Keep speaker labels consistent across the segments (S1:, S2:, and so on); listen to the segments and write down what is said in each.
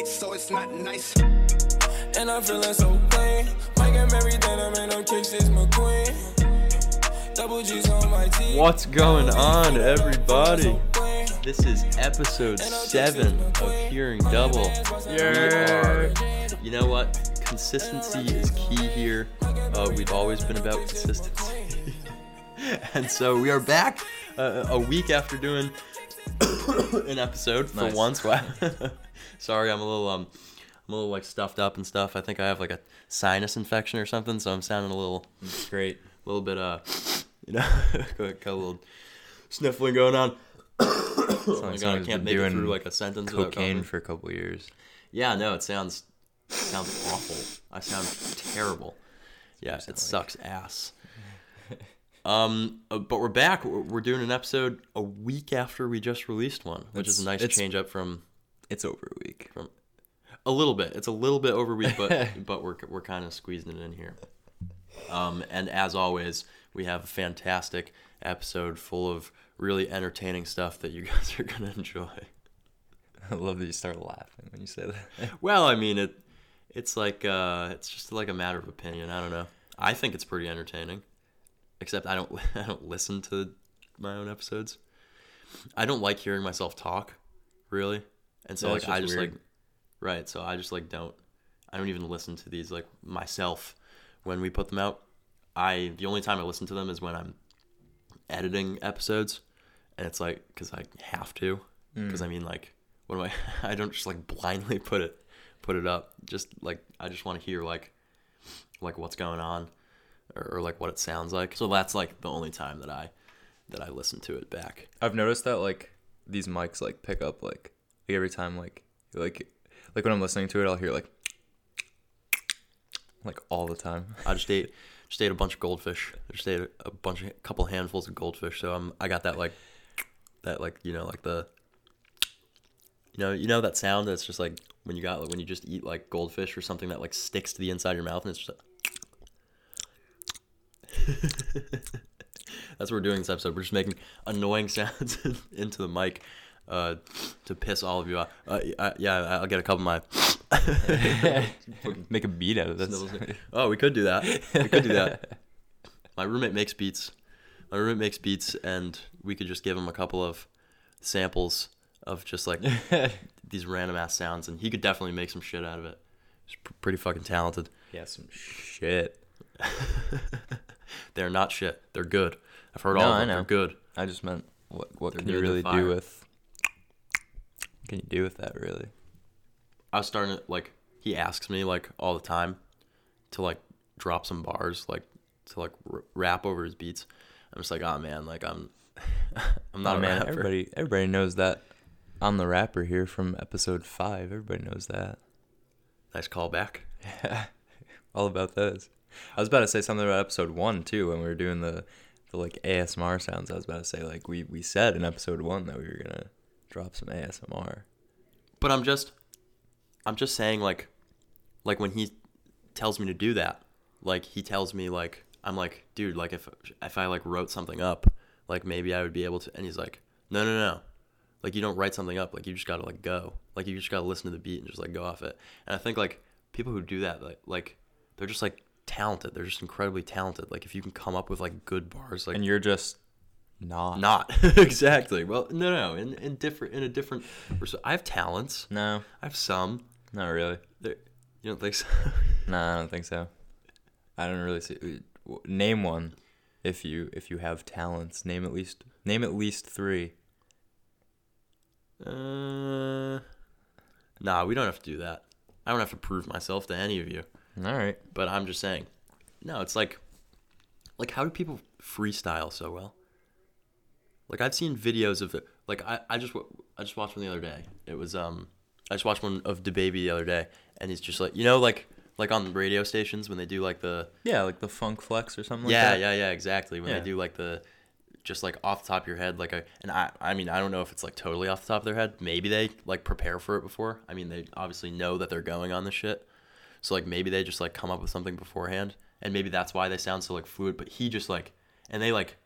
S1: late, so it's not nice.
S2: And I'm feeling so clean. Mike and Mary, then I made them kicks, this McQueen. Double G's on my team.
S3: What's going on, everybody? This is episode seven of Hearing Double. We are, you know what? Consistency is key here. Uh, we've always been about consistency. and so we are back uh, a week after doing an episode for
S4: Nice.
S3: once. Wow. Sorry, I'm a little um, I'm a little like stuffed up and stuff. I think I have like a sinus infection or something, so I'm sounding a little
S4: Great.
S3: a little bit uh you know got a little sniffling going on oh my god i can't make it through like a sentence
S4: Cocaine for a couple years.
S3: yeah no it sounds sounds awful i sound terrible yeah it sucks ass um uh, but we're back we're we're doing an episode a week after we just released one which is a nice change up from
S4: It's over a week.
S3: from a little bit. It's a little bit over a week, but but we're we're kind of squeezing it in here. Um, and as always, we have a fantastic episode full of really entertaining stuff that you guys are gonna enjoy.
S4: I love that you start laughing when you say that.
S3: Well, I mean it. It's like uh, it's just like a matter of opinion. I don't know. I think it's pretty entertaining, except I don't I don't listen to my own episodes. I don't like hearing myself talk, really, and so
S4: Yeah,
S3: like I
S4: just weird.
S3: like right. So I just like don't. I don't even listen to these like myself when we put them out. I the only time I listen to them is when I'm editing episodes, and it's like because I have to.
S4: Mm.
S3: Because I mean, like, what do I? I don't just like blindly put it put it up. Just like I just want to hear like like what's going on, or, or like what it sounds like. So that's like the only time that I that I listen to it back.
S4: I've noticed that like these mics like pick up like, like every time like like like when I'm listening to it, I'll hear like like all the time.
S3: I just ate just ate a bunch of goldfish. I just ate a, bunch of a couple handfuls of goldfish. So I'm I got that like that like you know like the you know you know that sound that's just like when you got like when you just eat like goldfish or something that like sticks to the inside of your mouth and it's just like that's what we're doing this episode. We're just making annoying sounds into the mic uh, to piss all of you off. Uh, I, yeah, I'll get a couple of my
S4: Make a beat out of this.
S3: Oh, we could do that. We could do that. My roommate makes beats. My roommate makes beats, and we could just give him a couple of samples of just like these random ass sounds, and he could definitely make some shit out of it. He's pr- pretty fucking talented.
S4: yeah, some shit.
S3: They're not shit. They're good. I've heard
S4: No,
S3: all of them. They're good.
S4: I just meant what what
S3: They're
S4: can you really do with can you do with that really?
S3: I was starting to like. He asks me like all the time to like drop some bars, like to like r- rap over his beats. I'm just like, oh man, like I'm, I'm not
S4: oh
S3: a
S4: man,
S3: rapper.
S4: everybody everybody knows that. I'm the rapper here from episode five. Everybody knows that.
S3: Nice callback.
S4: Yeah, all about those. I was about to say something about episode one too when we were doing the the like ASMR sounds. I was about to say like we we said in episode one that we were gonna drop some ASMR.
S3: But I'm just I'm just saying like like when he tells me to do that, like he tells me like I'm like, dude, like if if I like wrote something up, like maybe I would be able to and he's like, No no no. Like you don't write something up, like you just gotta like go. Like you just gotta listen to the beat and just like go off it. And I think like people who do that like like they're just like talented. They're just incredibly talented. Like if you can come up with like good bars, like
S4: And you're just not.
S3: not exactly. Well, no, no, in, in different, in a different. I have talents.
S4: No,
S3: I have some.
S4: not really.
S3: There, you don't think so?
S4: No, I don't think so. I don't really see. uh, Name one, if you if you have talents. Name at least name at least three.
S3: uh, nah, we don't have to do that. I don't have to prove myself to any of you.
S4: All right.
S3: But I'm just saying. No, it's like, like how do people freestyle so well? Like I've seen videos of it. Like I, I just, I just watched one the other day. It was um, I just watched one of DaBaby the other day, and he's just like, you know, like like on radio stations when they do like the
S4: Yeah, like the Funk Flex or something like
S3: yeah,
S4: that.
S3: yeah, yeah, exactly. When
S4: Yeah.
S3: they do like the just like off the top of your head, like a and I I mean I don't know if it's like totally off the top of their head. Maybe they like prepare for it before. I mean they obviously know that they're going on this shit. So like maybe they just like come up with something beforehand and maybe that's why they sound so like fluid, but he just like and they like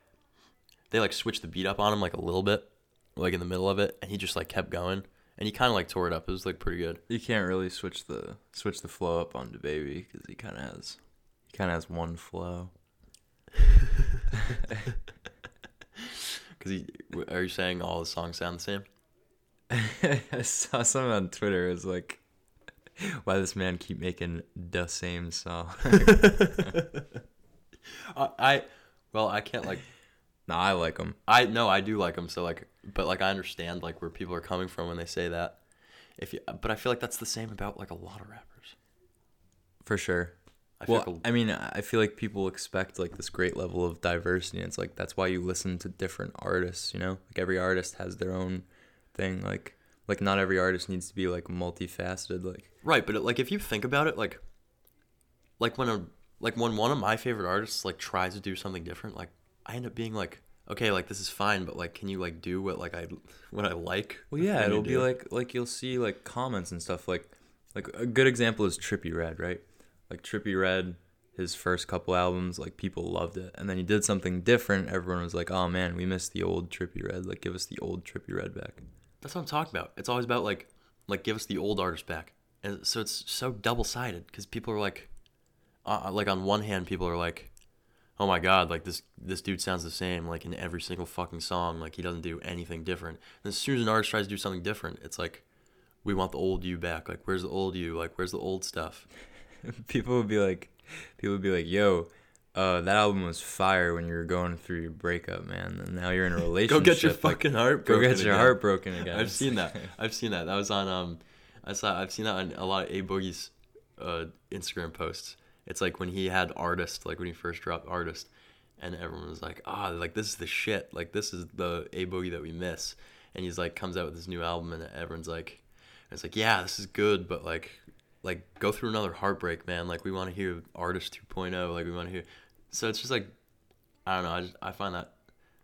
S3: they like switched the beat up on him like a little bit, like in the middle of it, and he just like kept going. and he kind of like tore it up. It was like pretty good.
S4: You can't really switch the switch the flow up on DaBaby because he kind of has he kind of has one flow.
S3: Cause he, are you saying all the songs sound the same?
S4: I saw something on Twitter. It was like, why this man keep making the same song?
S3: I, I, well, I can't like.
S4: Nah, I like them.
S3: I no, I do like them. So like, but like I understand like where people are coming from when they say that. If you, but I feel like that's the same about like a lot of rappers.
S4: For sure.
S3: I
S4: Well,
S3: like a-
S4: I mean, I feel like people expect like this great level of diversity. And it's like that's why you listen to different artists. You know, like every artist has their own thing. Like, like not every artist needs to be like multifaceted. Like,
S3: Right, but like if you think about it, like, like when a like when one of my favorite artists like tries to do something different, like I end up being like, okay, like this is fine, but like, can you like do what like I what I like?
S4: well, yeah, it'll be
S3: do?
S4: like like you'll see like comments and stuff. Like, like a good example is Trippie Redd, right? Like Trippie Redd, his first couple albums, like people loved it, and then he did something different. Everyone was like, "Oh man, we missed the old Trippie Redd. Like, give us the old Trippie Redd back."
S3: That's what I'm talking about. It's always about like like give us the old artist back, and so it's so double sided because people are like, uh, like on one hand, people are like, oh my god, like this this dude sounds the same like in every single fucking song, like he doesn't do anything different. And as soon as an artist tries to do something different, it's like, we want the old you back. Like where's the old you? Like where's the old stuff?
S4: people would be like, people would be like, "Yo, uh, that album was fire when you were going through your breakup, man, and now you're in a relationship.
S3: Go get your
S4: like,
S3: fucking heart.
S4: go get your
S3: again.
S4: heart broken again."
S3: I've seen that. I've seen that. That was on um, I saw. I've seen that on a lot of A Boogie's uh Instagram posts. It's like when he had artist, like when he first dropped artist, and everyone was like, ah, like this is the shit. Like this is the A Boogie that we miss. And he's like comes out with this new album, and everyone's like, it's like yeah, this is good, but like, like go through another heartbreak, man. Like we want to hear artist 2.0. Like we want to hear. So it's just like, I don't know. I just I find that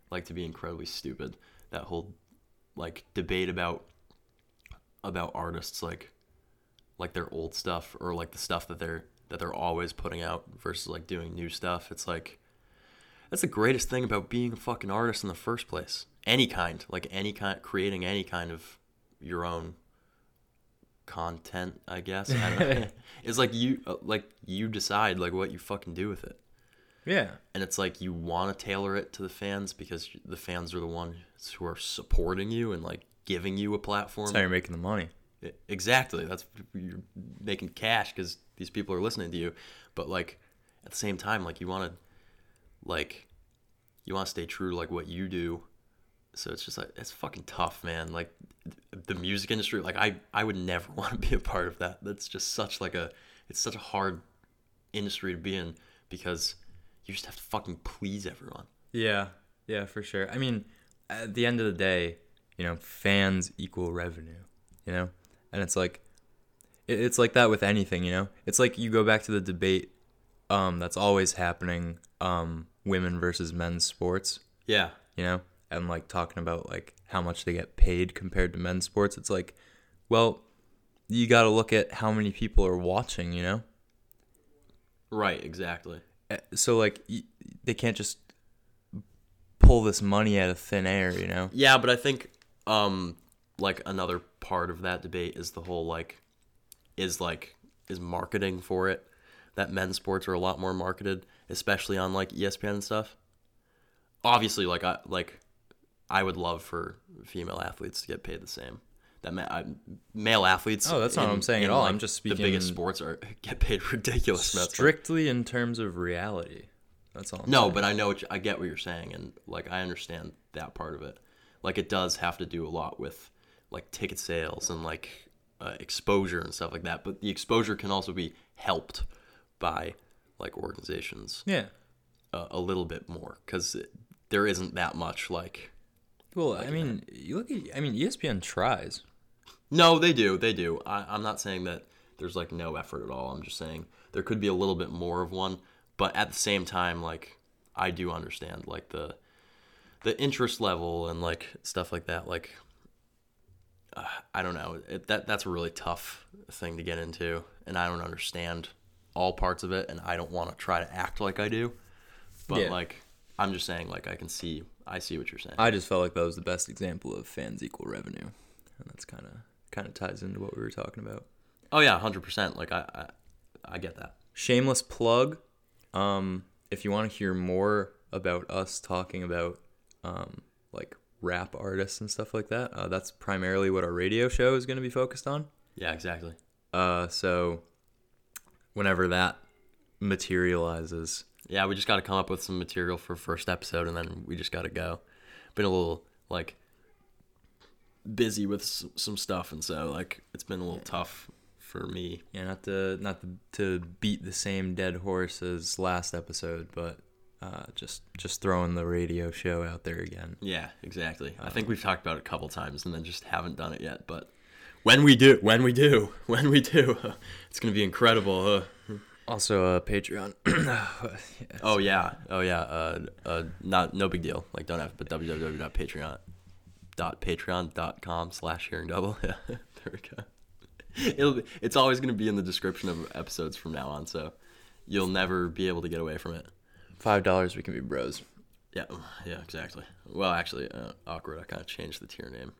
S3: like to be incredibly stupid. That whole like debate about about artists like like their old stuff or like the stuff that they're that they're always putting out versus like doing new stuff. It's like that's the greatest thing about being a fucking artist in the first place. Any kind, like any kind, creating any kind of your own content, I guess. I don't know. it's like you, uh, like you decide like what you fucking do with it
S4: yeah,
S3: and it's like you want to tailor it to the fans because the fans are the ones who are supporting you and like giving you a platform.
S4: that's how you're making the money.
S3: Exactly. That's you're making cash because these people are listening to you. But like at the same time, like you want to like you want to stay true to like what you do. So it's just like it's fucking tough, man. Like the music industry, like I I would never want to be a part of that. That's just such like a it's such a hard industry to be in because you just have to fucking please everyone.
S4: Yeah, yeah, for sure. I mean, at the end of the day, you know, fans equal revenue, you know? And it's like it's like that with anything, you know? It's like you go back to the debate um that's always happening um women versus men's sports,
S3: Yeah.
S4: you know? And like talking about like how much they get paid compared to men's sports. It's like, well, you got to look at how many people are watching, you know?
S3: Right. Exactly.
S4: Uh, so like they can't just pull this money out of thin air, you know?
S3: Yeah, but I think um like another part of that debate is the whole like is like is marketing for it. That men's sports are a lot more marketed, especially on like ESPN and stuff. Obviously, like I like I would love for female athletes to get paid the same. That ma- I, male athletes.
S4: Oh, that's not what I'm saying at all. I'm just speaking.
S3: the biggest sports are get paid ridiculous
S4: strictly in terms of reality. That's all. I'm
S3: No,
S4: saying.
S3: but I know what you, I get what you're saying, and like I understand that part of it. Like it does have to do a lot with like ticket sales and like uh, exposure and stuff like that. But the exposure can also be helped by like organizations
S4: yeah.
S3: uh, a little bit more because there isn't that much like.
S4: Well, I mean, you look at. I mean, ESPN tries.
S3: No, they do, they do. I, I'm not saying that there's like no effort at all. I'm just saying there could be a little bit more of one, but at the same time, like I do understand like the the interest level and like stuff like that. Like uh, I don't know, it, that that's a really tough thing to get into, and I don't understand all parts of it, and I don't want to try to act like I do. But
S4: Yeah.
S3: like I'm just saying, like I can see, I see what you're saying.
S4: I just felt like that was the best example of fans equal revenue, and that's kind of kind of ties into what we were talking about.
S3: Oh yeah, hundred percent. Like I, I, I get that.
S4: Shameless plug. Um, if you want to hear more about us talking about um, like rap artists and stuff like that, uh, that's primarily what our radio show is going to be focused on.
S3: Yeah, exactly.
S4: Uh, so whenever that materializes,
S3: Yeah, we just got to come up with some material for first episode, and then we just got to go. Been a little like busy with s- some stuff, and so like it's been a little tough for me.
S4: yeah, not to not to, to beat the same dead horse as last episode, but uh, just just throwing the radio show out there again.
S3: Yeah, exactly. I think we've talked about it a couple times, and then just haven't done it yet. But when we do, when we do, when we do, it's gonna be incredible. Uh,
S4: Also, uh, Patreon.
S3: oh yeah, oh yeah. Uh, uh, not no big deal. Like don't have, but www.patreon dot patreon dot com slash hearing double. Yeah, there we go. It'll be, it's always gonna be in the description of episodes from now on, so you'll never be able to get away from it.
S4: Five dollars, we can be bros.
S3: Yeah, yeah, exactly. Well, actually, uh, awkward. I kind of changed the tier name.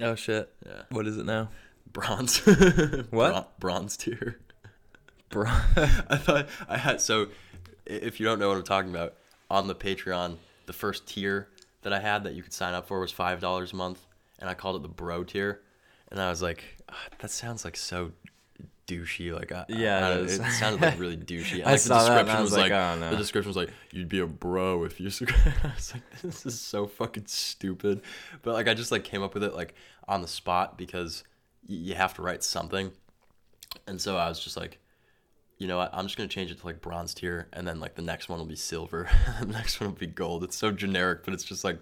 S4: Oh shit!
S3: Yeah,
S4: What is it now?
S3: bronze.
S4: What?
S3: Bron- bronze tier.
S4: Bro.
S3: I thought I had so. If you don't know what I'm talking about, on the Patreon, the first tier that I had that you could sign up for was five dollars a month, and I called it the Bro tier, and I was like, "Ah, that sounds like so douchey. Like, I,
S4: Yeah,
S3: I,
S4: it
S3: it, sounded like really douchey.
S4: I
S3: like,
S4: saw
S3: the
S4: that
S3: description
S4: I
S3: was
S4: was
S3: like,
S4: like, "Oh, no."
S3: the description was like, you'd be a bro if you. subscribe." I was like, this is so fucking stupid, but like I just like came up with it like on the spot because y- you have to write something, and so I was just like you know what? I'm just gonna change it to like bronze tier, and then like the next one will be silver, the next one will be gold. It's so generic, but it's just like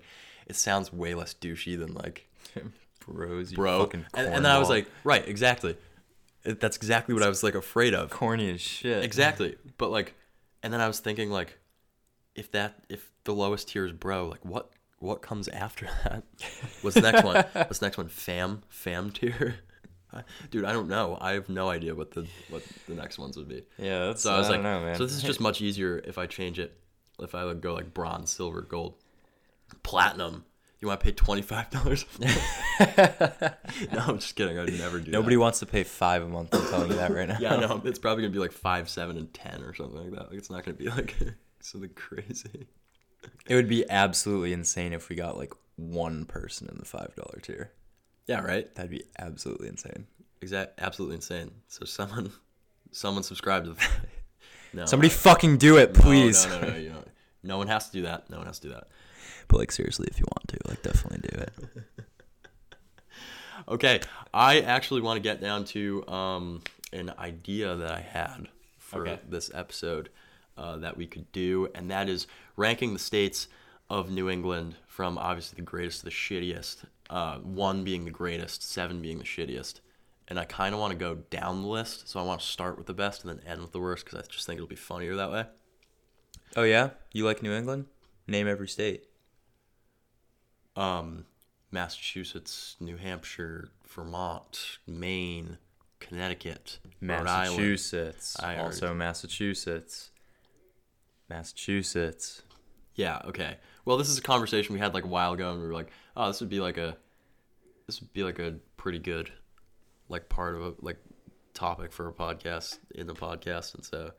S3: it sounds way less douchey than like
S4: Bros,
S3: bro.
S4: fucking
S3: And, and then I was like, right, exactly. That's exactly what I was like afraid of.
S4: corny as shit.
S3: Exactly, but like, and then I was thinking like, if that if the lowest tier is bro, like what what comes after that? What's the next one? What's the next one? Fam fam tier. Dude, I don't know. I have no idea what the what the next ones would be.
S4: Yeah, that's.
S3: So I was
S4: I
S3: like,
S4: know, man.
S3: so this is just much easier if I change it. If I would go like bronze, silver, gold, platinum. You want to pay twenty five dollars? no, I'm just kidding. I'd never do
S4: Nobody
S3: that.
S4: wants to pay five a month. I'm telling you that right now.
S3: Yeah, no, it's probably gonna be like five, seven, and ten or something like that. Like it's not gonna be like something crazy.
S4: It would be absolutely insane if we got like one person in the five dollar tier.
S3: Yeah, right.
S4: That'd be absolutely insane.
S3: Exact, absolutely insane. So someone, someone subscribe to. The, no,
S4: Somebody
S3: I-
S4: fucking do it, please.
S3: No, no, no, you know, no one has to do that. No one has to do that.
S4: But like seriously, if you want to, like definitely do it.
S3: Okay, I actually want to get down to um, an idea that I had for
S4: Okay.
S3: this episode uh, that we could do, and that is ranking the states of New England from obviously the greatest to the shittiest. Uh, one being the greatest, seven being the shittiest. And I kind of want to go down the list, so I want to start with the best and then end with the worst because I just think it'll be funnier that way.
S4: Oh yeah, you like New England? Name every state.
S3: Um, Massachusetts, New Hampshire, Vermont, Maine, Connecticut, Rhode Island.
S4: Massachusetts. Also Massachusetts. Massachusetts.
S3: Yeah, okay. Well, this is a conversation we had like a while ago, and we were like, "Oh, this would be like a, this would be like a pretty good, like part of a like topic for a podcast in the podcast." And so,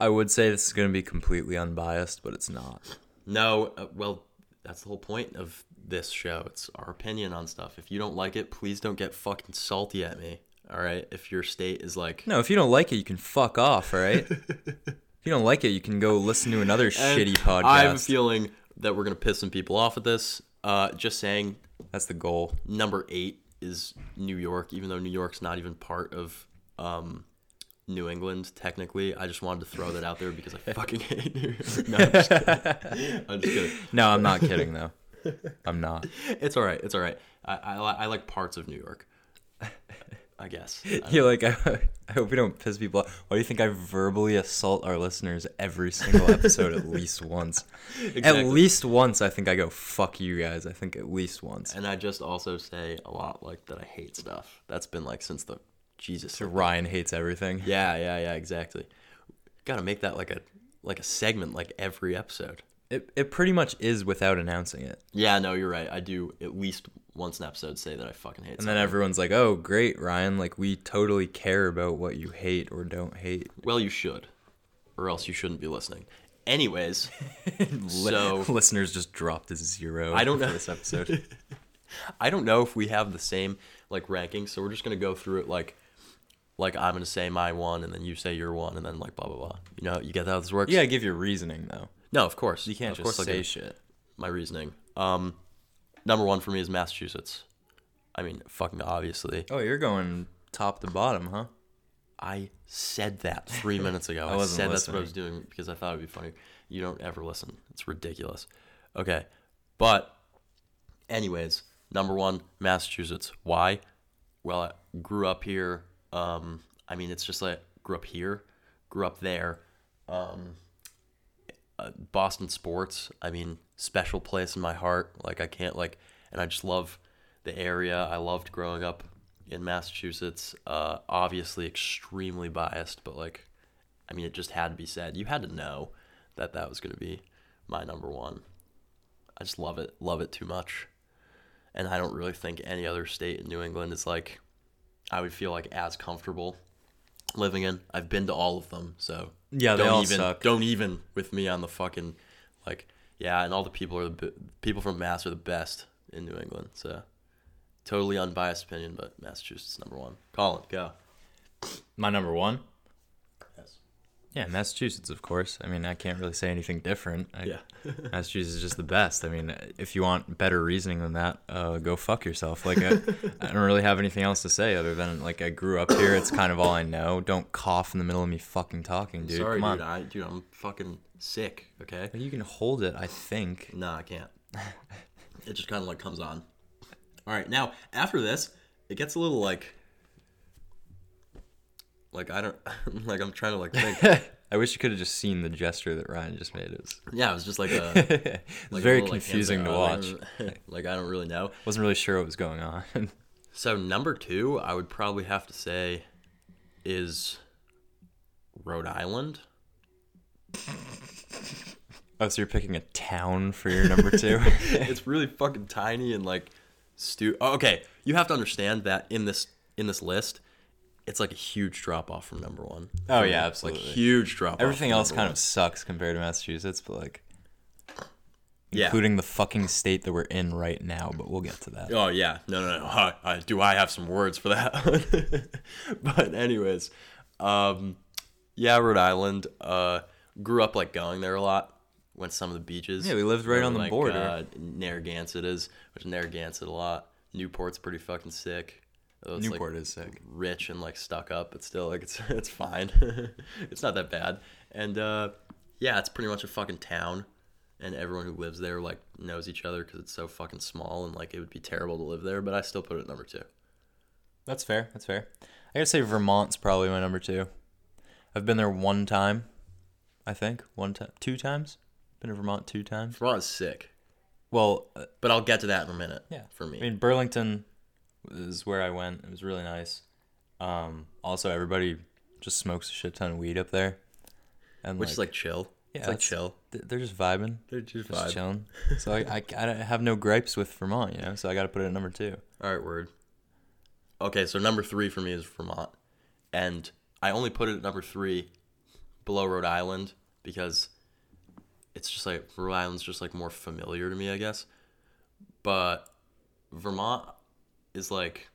S4: I would say this is gonna be completely unbiased, but it's not.
S3: no, uh, well, that's the whole point of this show. It's our opinion on stuff. If you don't like it, please don't get fucking salty at me. All right. If your state is like,
S4: No, if you don't like it, you can fuck off. All right. if you don't like it, you can go listen to another shitty podcast.
S3: I have a feeling that we're gonna piss some people off with this. Uh, just saying,
S4: That's the goal.
S3: number eight is New York, even though New York's not even part of um, New England technically. I just wanted to throw that out there because I fucking hate New York. No, I'm just kidding. I'm just kidding.
S4: No, I'm not kidding though. I'm not.
S3: It's all right. It's all right. I, I, I like parts of New York. I guess. I
S4: You're like, I, I hope we don't piss people off. Why do you think I verbally assault our listeners every single episode at least once? At least once, I think I go, fuck you guys. I think at least once.
S3: And I just also say a lot like that I hate stuff. That's been like since the Jesus.
S4: So Ryan hates everything.
S3: Yeah, yeah, yeah, exactly. Got to make that like a like a segment like every episode.
S4: It it pretty much is without announcing it.
S3: Yeah, no, you're right. I do at least once an episode say that I fucking hate.
S4: And then everyone's like, "Oh, great, Ryan! Like we totally care about what you hate or don't hate."
S3: Well, you should, or else you shouldn't be listening. Anyways, so
S4: listeners just dropped to zero.
S3: I don't know.
S4: this episode.
S3: I don't know if we have the same like ranking, so we're just gonna go through it like, like I'm gonna say my one, and then you say your one, and then like blah blah blah. You know, you get how this works?
S4: Yeah, give your reasoning though.
S3: No, of course.
S4: You can't
S3: of
S4: just
S3: course
S4: say shit.
S3: my reasoning. Um, number one for me is Massachusetts. I mean, fucking obviously.
S4: Oh, you're going top to bottom, huh?
S3: I said that three minutes ago.
S4: I
S3: I, said that's what I was doing because I thought it'd be funny. You don't ever listen. It's ridiculous. Okay, but anyways, number one, Massachusetts. Why? Well, I grew up here. Um, I mean, it's just like grew up here, grew up there. Um, uh, Boston sports. I mean, special place in my heart. Like I can't like, and I just love the area. I loved growing up in Massachusetts. Uh, obviously, extremely biased, but like, I mean, it just had to be said. You had to know that that was gonna be my number one. I just love it. Love it too much. And I don't really think any other state in New England is like, I would feel like as comfortable living in. I've been to all of them, so
S4: Yeah, they
S3: don't
S4: all
S3: even
S4: suck.
S3: don't even with me on the fucking like yeah, and all the people are the people from Mass are the best in New England. So totally unbiased opinion, but Massachusetts number one. Colin, go.
S4: My number one. Yeah, Massachusetts, of course. I mean, I can't really say anything different. I,
S3: Yeah.
S4: Massachusetts is just the best. I mean, if you want better reasoning than that, uh, go fuck yourself. Like, I, I don't really have anything else to say other than like I grew up here. It's kind of all I know. Don't cough in the middle of me fucking talking, dude.
S3: Sorry,
S4: Come
S3: dude.
S4: on.
S3: I dude, I'm fucking sick. Okay.
S4: You can hold it, I think.
S3: No, I can't. it just kind of like comes on. All right, now after this, it gets a little like, like I don't, like I'm trying to like think.
S4: I wish you could have just seen the gesture that Ryan just made. It was,
S3: yeah, it was just like a.
S4: it was
S3: like a
S4: very
S3: little,
S4: confusing
S3: answer,
S4: to watch.
S3: like I don't really know.
S4: Wasn't really sure what was going on.
S3: So number two, I would probably have to say, is Rhode Island.
S4: oh, so you're picking a town for your number two?
S3: it's really fucking tiny and like stu. Oh, okay, you have to understand that in this in this list, it's like a huge drop off from number one.
S4: Oh, yeah,
S3: Like
S4: absolutely.
S3: huge drop. Off.
S4: Everything else kind of sucks compared to Massachusetts, but like,
S3: Yeah.
S4: including the fucking state that we're in right now. But we'll get to that.
S3: Oh yeah, no, no, no. Uh, uh, do I have some words for that? but anyways, um, yeah, Rhode Island. Uh, grew up like going there a lot. Went to some of the beaches.
S4: Yeah, we lived right on the
S3: like,
S4: border.
S3: Uh, Narragansett is, which Narragansett a lot. Newport's pretty fucking sick. Though it's, like,
S4: Newport is sick.
S3: rich and like stuck up, but still like it's it's fine. it's not that bad. And uh, yeah, it's pretty much a fucking town, and everyone who lives there like knows each other because it's so fucking small and like it would be terrible to live there. But I still put it at number two.
S4: That's fair. That's fair. I gotta say Vermont's probably my number two. I've been there one time, I think. One time, two times. Been to Vermont two times.
S3: Vermont's sick,
S4: Well, uh,
S3: but I'll get to that in a minute.
S4: yeah.
S3: for me.
S4: I mean, Burlington is where I went. It was really nice. Um, also, everybody just smokes a shit ton of weed up there, and
S3: which is like chill.
S4: yeah,
S3: it's like chill.
S4: they're just vibing.
S3: They're just
S4: just
S3: vibe.
S4: chilling. So I, I, I have no gripes with Vermont, you know. So I got to put it at number two.
S3: All right, word. Okay, so number three for me is Vermont, and I only put it at number three, below Rhode Island because it's just like Rhode Island's just like more familiar to me, I guess. But Vermont is like,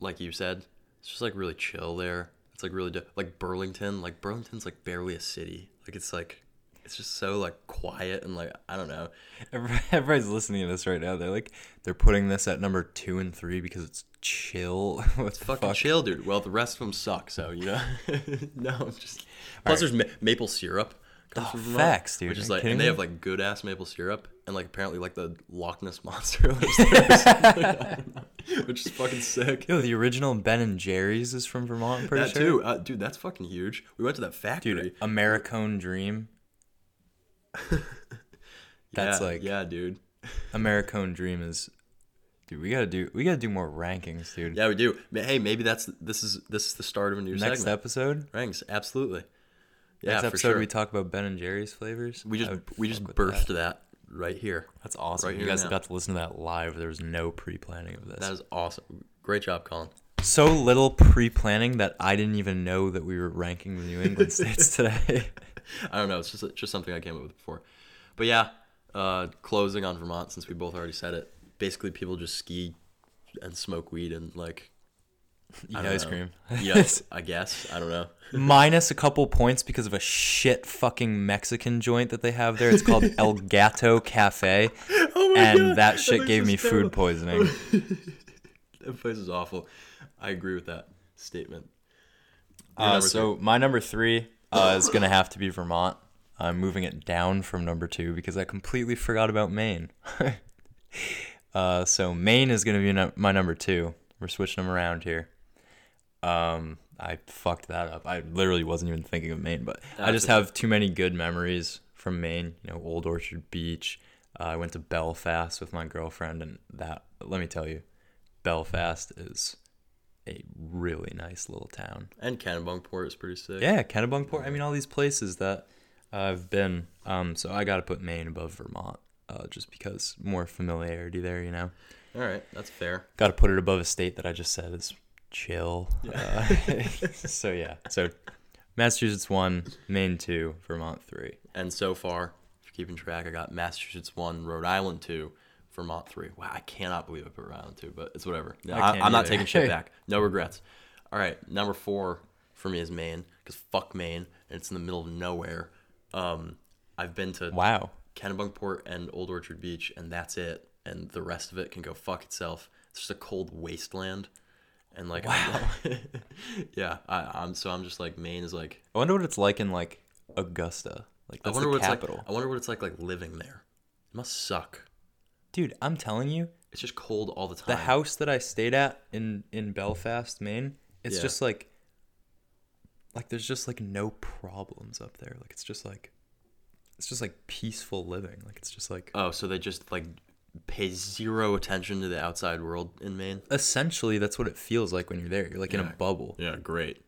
S3: like you said, it's just like really chill there. It's like really like Burlington. Like Burlington's like barely a city. Like it's like, it's just so like quiet and like I don't know.
S4: Everybody's listening to this right now. They're like, they're putting this at number two and three because it's chill. the
S3: fucking
S4: fuck?
S3: chill, dude. Well, the rest of them suck, so you know. no, I'm just. Plus, there's ma- maple syrup. Comes
S4: Oh,
S3: from
S4: facts, dude.
S3: Which is like, and they
S4: me?
S3: have like good ass maple syrup, and like apparently like the Loch Ness monster lives there, which is fucking sick.
S4: Yo, the original Ben and Jerry's is from Vermont. I'm pretty
S3: That
S4: sure.
S3: too, uh, dude. That's fucking huge. We went to that factory.
S4: Dude, Americone Dream. that's
S3: yeah,
S4: like-
S3: yeah, dude.
S4: Americone Dream is, dude. We gotta do. We gotta do more rankings, dude.
S3: Yeah, we do. Hey, maybe that's this is this is the start of a new
S4: Next
S3: segment.
S4: episode.
S3: Ranks, absolutely. Yeah,
S4: Next episode
S3: sure.
S4: we talk about Ben and Jerry's flavors.
S3: we just we just burst
S4: that.
S3: that. Right here.
S4: That's awesome.
S3: right
S4: you guys
S3: now.
S4: got to listen to that live. There was no pre-planning of this.
S3: That is awesome. Great job, Colin.
S4: so little pre-planning that I didn't even know that we were ranking the New England states today.
S3: I don't know. It's just just something I came up with before. But yeah, uh, closing on Vermont since we both already said it. Basically, people just ski and smoke weed and like
S4: Eat ice
S3: know.
S4: cream.
S3: yes, I guess I don't know.
S4: Minus a couple points because of a shit fucking Mexican joint that they have there. It's called El Gato Cafe,
S3: Oh
S4: and that shit gave me food poisoning.
S3: That place is awful. I agree with that statement.
S4: Uh, so my number three uh, is gonna have to be Vermont. I'm moving it down from number two because I completely forgot about Maine. uh, so Maine is gonna be no- my number two. We're switching them around here. Um, I fucked that up. I literally wasn't even thinking of Maine, but I just have too many good memories from Maine. You know, Old Orchard Beach. Uh, I went to Belfast with my girlfriend, and that let me tell you, Belfast is a really nice little town.
S3: and Kennebunkport is pretty sick.
S4: Yeah, Kennebunkport. I mean, all these places that I've been. Um, so I got to put Maine above Vermont, uh, just because more familiarity there. You know,
S3: All right, that's fair.
S4: got to put it above a state that I just said is chill. Uh, so yeah, so Massachusetts one, Maine two, Vermont three.
S3: And so far, if you're keeping track, I got Massachusetts one, Rhode Island two, Vermont three. Wow, I cannot believe I put Rhode Island two, but it's whatever. No,
S4: I
S3: I, I'm not
S4: either.
S3: taking shit back. No regrets. All right, number four for me is Maine because fuck Maine, and it's in the middle of nowhere. Um, I've been to
S4: Wow.
S3: Kennebunkport and Old Orchard Beach, and that's it. And the rest of it can go fuck itself. It's just a cold wasteland. And like, wow. yeah, I, I'm so I'm just like Maine is like
S4: I wonder what it's like in like Augusta. Like that's
S3: I wonder
S4: the
S3: what
S4: capital.
S3: it's like. I wonder what it's like like living there. It must suck.
S4: Dude, I'm telling you,
S3: It's just cold all the time.
S4: the house that I stayed at in in Belfast, Maine, it's
S3: Yeah.
S4: just like like there's just like no problems up there. Like it's just like it's just like peaceful living. Like it's just like
S3: Oh, so they just like pay zero attention to the outside world in Maine.
S4: essentially that's what it feels like when you're there. You're like in a bubble.
S3: Yeah, great.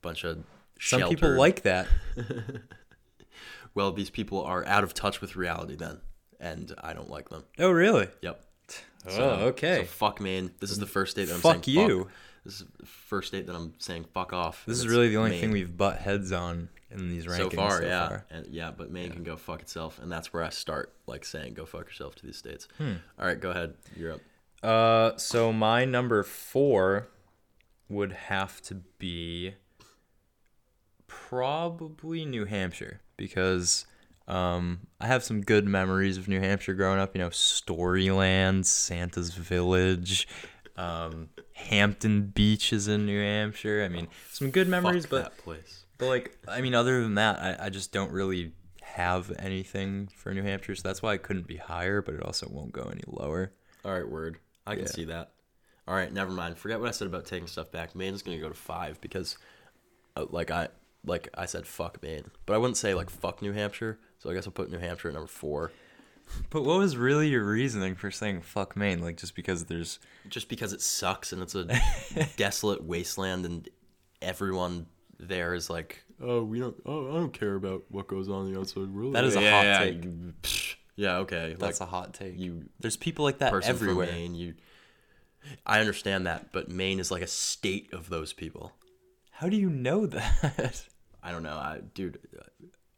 S3: Bunch of
S4: Some people like that.
S3: Well, these people are out of touch with reality then, and I don't like them.
S4: Oh, really?
S3: Yep.
S4: Oh, okay.
S3: So fuck Maine. This is the first date that I'm
S4: Fuck
S3: saying
S4: you.
S3: Fuck. This is the first date that I'm saying fuck off.
S4: This is really the only
S3: Maine.
S4: thing we've butt heads on in these rankings
S3: so far, yeah,
S4: far.
S3: and yeah, but Maine can go fuck itself, and that's where I start, like saying go fuck yourself to these states.
S4: Hmm.
S3: All right, go ahead. You're up.
S4: Uh, so my number four would have to be probably New Hampshire because um, I have some good memories of New Hampshire growing up. You know, Storyland, Santa's Village, um, Hampton Beach is in New Hampshire. I mean, some good memories, but
S3: that place.
S4: But like, I mean, other than that, I, I just don't really have anything for New Hampshire, so that's why I couldn't be higher, but it also won't go any lower.
S3: All right, word. I can
S4: Yeah.
S3: see that. All right, never mind. Forget what I said about taking stuff back. Maine's gonna go to five because, uh, like I like I said, fuck Maine, but I wouldn't say like fuck New Hampshire. So I guess I'll put New Hampshire at number four,
S4: But what was really your reasoning for saying fuck Maine? Like just because there's
S3: just because it sucks and it's a desolate wasteland and everyone there is like, oh, we don't, oh, I don't care about what goes on in the outside world.
S4: That is a hot
S3: yeah,
S4: take.
S3: you- psh, Yeah, okay.
S4: that's
S3: like,
S4: a hot take.
S3: you
S4: there's people like that
S3: person
S4: everywhere.
S3: from Maine, you. I understand that, but Maine is like a state of those people.
S4: How do you know that?
S3: I don't know, I dude.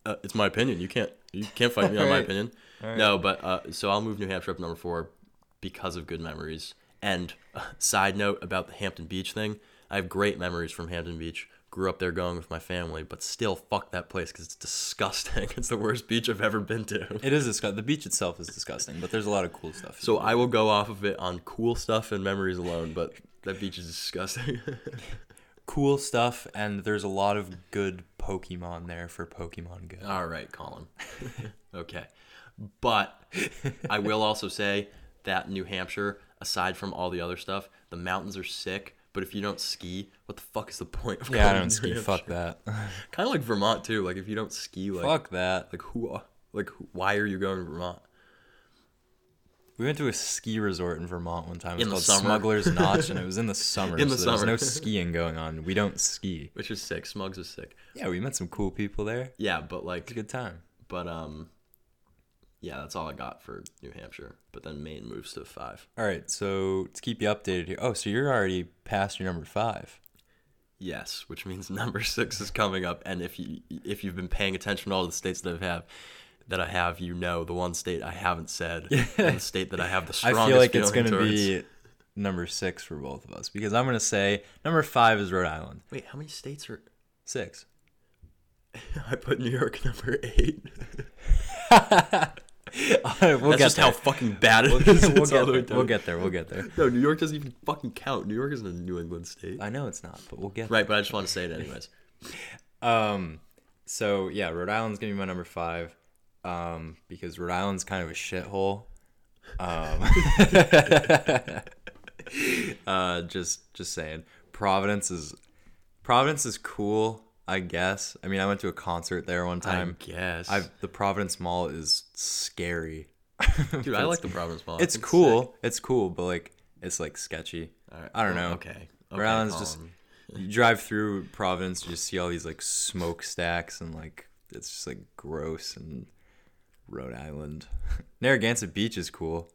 S3: Uh, it's my opinion. You can't you can't fight me on my
S4: Alright.
S3: opinion. No, but uh, so I'll move New Hampshire up to number four because of good memories. And uh, side note about the Hampton Beach thing, I have great memories from Hampton Beach. Grew up there going with my family, but still, fuck that place because it's disgusting. It's the worst beach I've ever been to.
S4: it is disgusting. The beach itself is disgusting, but there's a lot of cool stuff.
S3: So I will go off of it on cool stuff and memories alone, but that beach is disgusting.
S4: cool stuff, and there's a lot of good Pokemon there for Pokemon Go.
S3: All right, Colin. okay. But I will also say that New Hampshire, aside from all the other stuff, the mountains are sick. But if you don't ski, what the fuck is the point of
S4: yeah, I don't ski. Fuck that.
S3: Kind of like Vermont too. Like if you don't ski, like
S4: Fuck that.
S3: like who, like why are you going to Vermont?
S4: We went to a ski resort in Vermont one time. It was
S3: In the
S4: called
S3: summer.
S4: Smuggler's Notch, and it was in the summer.
S3: In the
S4: so there was no skiing going on. We don't ski.
S3: Which is sick. Smugs is sick.
S4: Yeah, we met some cool people there.
S3: Yeah, but like
S4: was a good time.
S3: but um yeah, that's all I got for New Hampshire. But then Maine moves to five.
S4: All right, so to keep you updated here. Oh, so you're already past your number five.
S3: Yes, which means number six is coming up. And if you if you've been paying attention to all the states that I have, that I have, you know the one state I haven't said, and the state that I have the strongest.
S4: I feel like it's gonna be number six for both of us because I'm gonna say number five is Rhode Island.
S3: Wait, how many states are?
S4: Six.
S3: I put New York number eight.
S4: we'll
S3: That's
S4: get
S3: just
S4: there.
S3: how fucking bad it
S4: We'll,
S3: is.
S4: we'll get there. We'll get there. We'll get there.
S3: No, New York doesn't even fucking count. New York isn't a New England state.
S4: I know it's not, but we'll get
S3: Right, but I just want to say it anyways.
S4: Um, so yeah, Rhode Island's gonna be my number five, um, because Rhode Island's kind of a shithole. Um, uh, just just saying, Providence is Providence is cool, I guess. I mean, I went to a concert there one time.
S3: I guess.
S4: I've the Providence Mall is scary.
S3: Dude, I like the Providence Mall. I
S4: It's cool.
S3: sick.
S4: It's cool, but like it's like sketchy.
S3: Right,
S4: I don't
S3: well,
S4: know.
S3: Okay.
S4: Rhode
S3: okay,
S4: Island's just you drive through Providence, you just see all these like smokestacks and like it's just like gross and Rhode Island. Narragansett Beach is cool.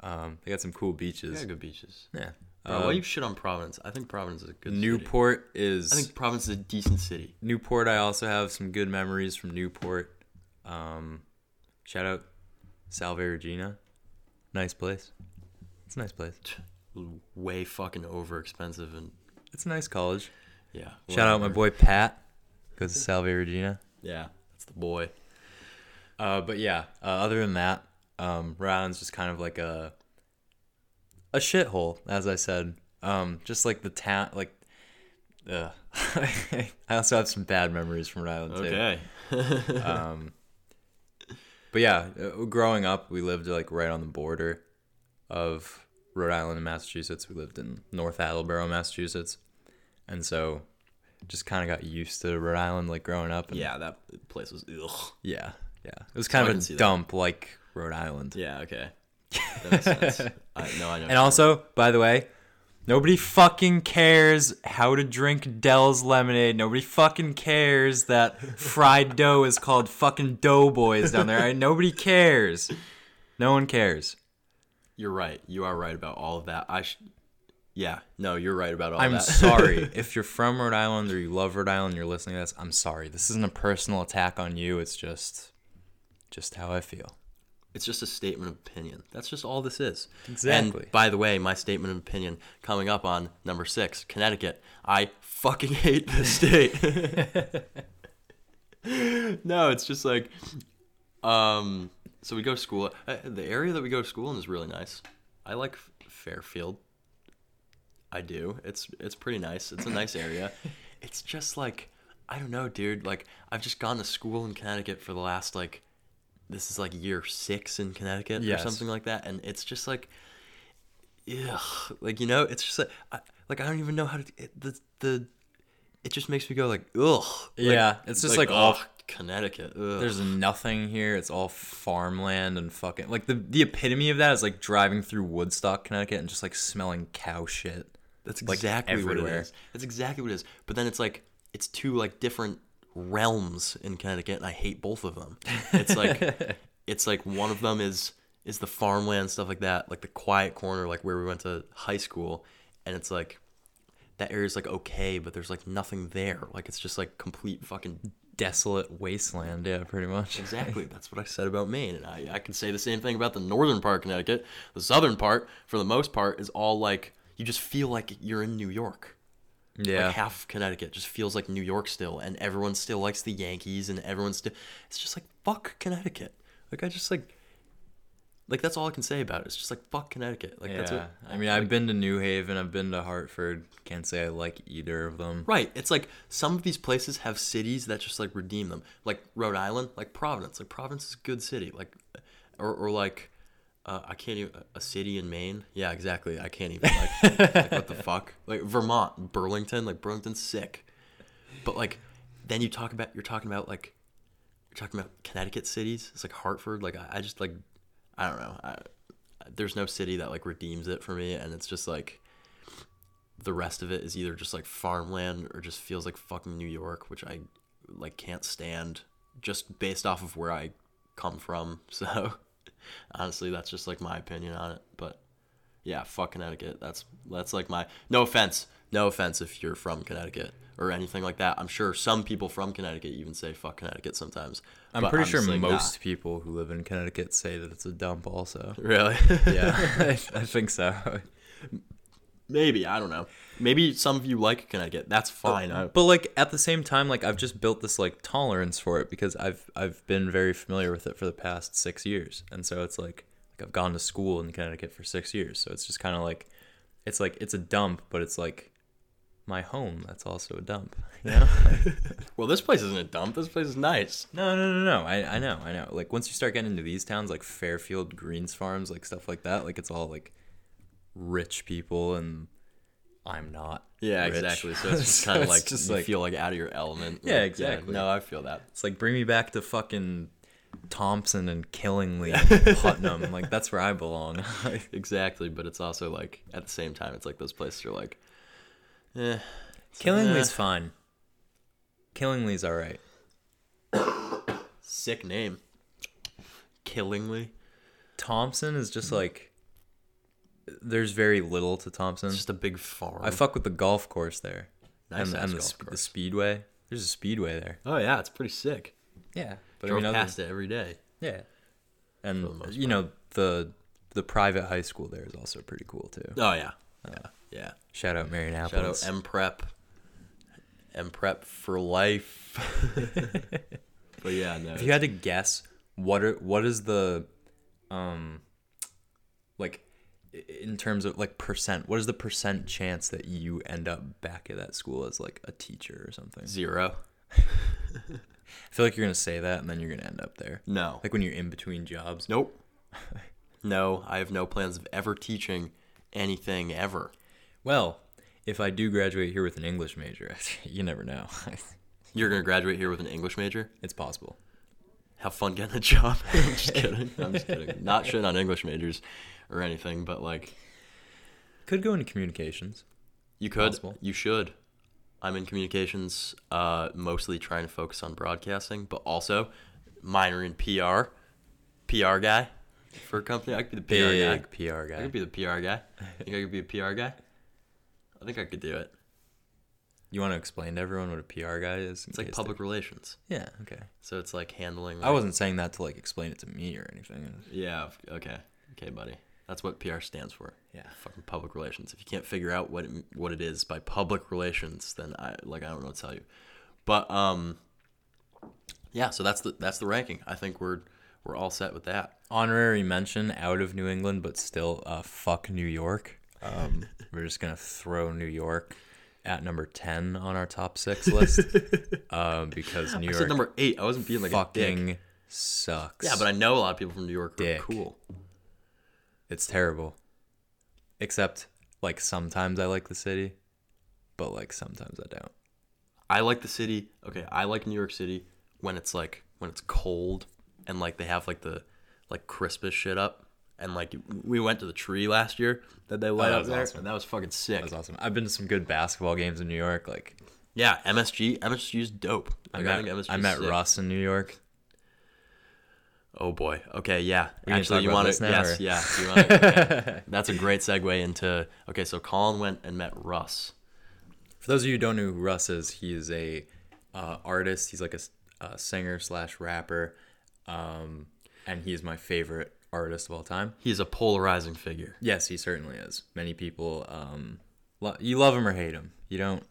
S4: Um, they got some cool beaches.
S3: got good beaches.
S4: Yeah.
S3: Bro, why you shit on Providence? I think Providence is a good city.
S4: Newport is.
S3: I think Providence is a decent city.
S4: Newport. I also have some good memories from Newport. Um, shout out Salve Regina. Nice place. It's a nice place.
S3: Way fucking over expensive and
S4: It's a nice college.
S3: yeah.
S4: Shout out my
S3: whatever.
S4: boy Pat. Goes to Salve Regina.
S3: Yeah, that's the boy.
S4: Uh, but yeah, uh, other than that, um, Rhode Island's just kind of like a a shithole, as I said. Um, just like the town, like. Uh, I also have some bad memories from Rhode Island too.
S3: Okay.
S4: Um, but yeah, uh, growing up, we lived like right on the border of Rhode Island and Massachusetts. We lived in North Attleboro, Massachusetts, and so just kind of got used to Rhode Island, like growing up. And
S3: yeah, that place was ugh.
S4: yeah, yeah. It was kind of a
S3: that.
S4: dump, like Rhode Island.
S3: Yeah, okay. That makes sense. I, no, I know.
S4: And also, by the way, nobody fucking cares how to drink Dell's lemonade. Nobody fucking cares that fried dough is called fucking Doughboys down there. Right? Nobody cares. No one cares.
S3: You're right. You are right about all of that. I sh- Yeah, no, you're right about all
S4: I'm
S3: that.
S4: sorry. if you're from Rhode Island or you love Rhode Island, you're listening to this. I'm sorry. This isn't a personal attack on you. It's just, just how I feel.
S3: It's just a statement of opinion. That's just all this is.
S4: Exactly.
S3: And by the way, my statement of opinion coming up on number six, Connecticut. I fucking hate this state. no, it's just like, um, so we go to school. Uh, the area that we go to school in is really nice. I like Fairfield. I do. It's it's pretty nice. It's a nice area. it's just like I don't know, dude. Like I've just gone to school in Connecticut for the last like this is like year six in Connecticut
S4: Yes.
S3: or something like that, and it's just like, ugh, like you know, it's just like, I, like I don't even know how to it, the the. It just makes me go like ugh. Like-
S4: Yeah, it's just like all-
S3: ugh, Connecticut. Ugh.
S4: There's nothing here. It's all farmland and fucking like the the epitome of that is like driving through Woodstock, Connecticut, and just like smelling cow shit.
S3: That's
S4: like,
S3: exactly what it is. That's exactly what it is. But then it's like it's two like different realms in Connecticut, and I hate both of them. It's like it's like one of them is is the farmland stuff like that, like the quiet corner, like where we went to high school, and it's like that area's like okay, but there's like nothing there. Like it's just like complete fucking
S4: Desolate wasteland, yeah, pretty much.
S3: Exactly. That's what I said about Maine. And I, I can say the same thing about the northern part of Connecticut. The southern part, for the most part, is all like, you just feel like you're in New York.
S4: Yeah.
S3: Like half of Connecticut just feels like New York still. And everyone still likes the Yankees and everyone still. It's just like, fuck Connecticut. Like, I just like. Like, that's all I can say about it. It's just like, fuck Connecticut. Like,
S4: yeah.
S3: that's what.
S4: I mean, I've been to New Haven. I've been to Hartford. Can't say I like either of them.
S3: Right. It's like some of these places have cities that just like redeem them. Like Rhode Island, like Providence. Like Providence is a good city. Like, or, or like, uh, I can't even a city in Maine. Yeah, exactly. I can't even like, like what the fuck. Like Vermont, Burlington. Like Burlington's sick. But like, then you talk about you're talking about like, you're talking about Connecticut cities. It's like Hartford. Like I, I just like, I don't know. I, there's no city that like redeems it for me, and it's just like the rest of it is either just like farmland or just feels like fucking New York, which I like can't stand just based off of where I come from. So honestly, that's just like my opinion on it. But yeah, fuck Connecticut. That's that's like my no offense, no offense if you're from Connecticut or anything like that. I'm sure some people from Connecticut even say fuck Connecticut sometimes.
S4: I'm pretty sure
S3: just like, nah.
S4: most people who live in Connecticut say that it's a dump. Also,
S3: really.
S4: yeah, I, I think so.
S3: Maybe I don't know. Maybe some of you like Connecticut. That's fine. I,
S4: But like at the same time, like I've just built this like tolerance for it because I've I've been very familiar with it for the past six years, and so it's like like I've gone to school in Connecticut for six years, so it's just kind of like it's like it's a dump, but it's like my home. That's also a dump. You know?
S3: well, this place isn't a dump. This place is nice.
S4: no, no, no, no. I I know, I know. Like once you start getting into these towns, like Fairfield, Greens Farms, like stuff like that, like it's all like rich people, and I'm not.
S3: Yeah,
S4: rich.
S3: exactly. So it's just
S4: So
S3: kind of like
S4: just
S3: you
S4: like-
S3: feel like out of your element.
S4: Yeah,
S3: Like,
S4: exactly.
S3: no, I feel that.
S4: It's like bring me back to fucking Thompson and Killingly, and Putnam. Like that's where I belong.
S3: Exactly, but it's also like at the same time, it's like those places are like, eh.
S4: Killingly's
S3: Eh.
S4: fine. Killingly's all right.
S3: Sick name. Killingly.
S4: Thompson is just like there's very little to Thompson.
S3: It's just a big farm.
S4: I fuck with the golf course there,
S3: Nice
S4: and, and the, sp- the speedway. There's a speedway there.
S3: oh yeah, it's pretty sick.
S4: Yeah, but
S3: Drove
S4: I mean, other-
S3: past it every day.
S4: Yeah, and you know the the private high school there is also pretty cool too.
S3: Oh yeah, yeah, yeah.
S4: Shout out Marianapolis.
S3: Shout out M Prep. M Prep for life. but yeah, no.
S4: If you had to guess, what are what is the, um, like, in terms of like percent, what is the percent chance that you end up back at that school as like a teacher or something?
S3: Zero.
S4: I feel like you're gonna say that and then you're gonna end up there.
S3: No.
S4: Like when you're in between jobs.
S3: Nope. no, I have no plans of ever teaching anything ever.
S4: Well, if I do graduate here with an English major, you never know.
S3: You're gonna graduate here with an English major.
S4: it's possible.
S3: Have fun getting a job. I'm just kidding. I'm just kidding. Not shitting on English majors or anything, but like
S4: Could go into communications.
S3: you could,
S4: Possible.
S3: you should. I'm in communications, uh, mostly trying to focus on broadcasting, but also minor in PR. PR guy for a company. I could be the PR guy.
S4: Big PR
S3: I could be the PR guy. Think I could be a PR guy? I think I could do it.
S4: You want to explain to everyone what a PR guy is?
S3: It's like public relations.
S4: Yeah. Okay.
S3: So it's like handling.
S4: I wasn't saying that to like explain it to me or anything.
S3: Yeah. Okay. Okay, buddy. That's what PR stands for.
S4: Yeah.
S3: Fucking public relations. If you can't figure out what it, what it is by public relations, then I like I don't know what to tell you. But um, yeah. So that's the that's the ranking. I think we're we're all set with that.
S4: Honorary mention out of New England, but still, uh, fuck New York. Um, we're just gonna throw New York at number ten on our top six list, um, because New
S3: I
S4: York
S3: said number eight. I wasn't being like a dick.
S4: fucking sucks.
S3: Yeah, but I know a lot of people from New York who are
S4: Dick.
S3: cool.
S4: It's terrible. Except, like sometimes I like the city, but like sometimes I don't.
S3: I like the city. Okay, I like New York City when it's like when it's cold and like they have like the like crispest shit up. And like we went to the tree last year that they lit
S4: that
S3: up there,
S4: awesome.
S3: and that was fucking sick.
S4: That was awesome. I've been to some good basketball games in New York. Like
S3: Yeah, MSG. MSG is dope.
S4: I met,
S3: MSG
S4: I met. Russ in New York.
S3: Oh boy. Okay, yeah.
S4: We
S3: Actually, you want to?
S4: now,
S3: Yes,
S4: or-
S3: yeah. You want okay. That's a great segue into. Okay, so Colin went and met Russ.
S4: For those of you who don't know who Russ is, he is a uh, artist. He's like a, s- a singer slash rapper, um, and he is my favorite artist of all time.
S3: He's a polarizing figure.
S4: Yes, he certainly is. Many people, um, lo- you love him or hate him. You don't.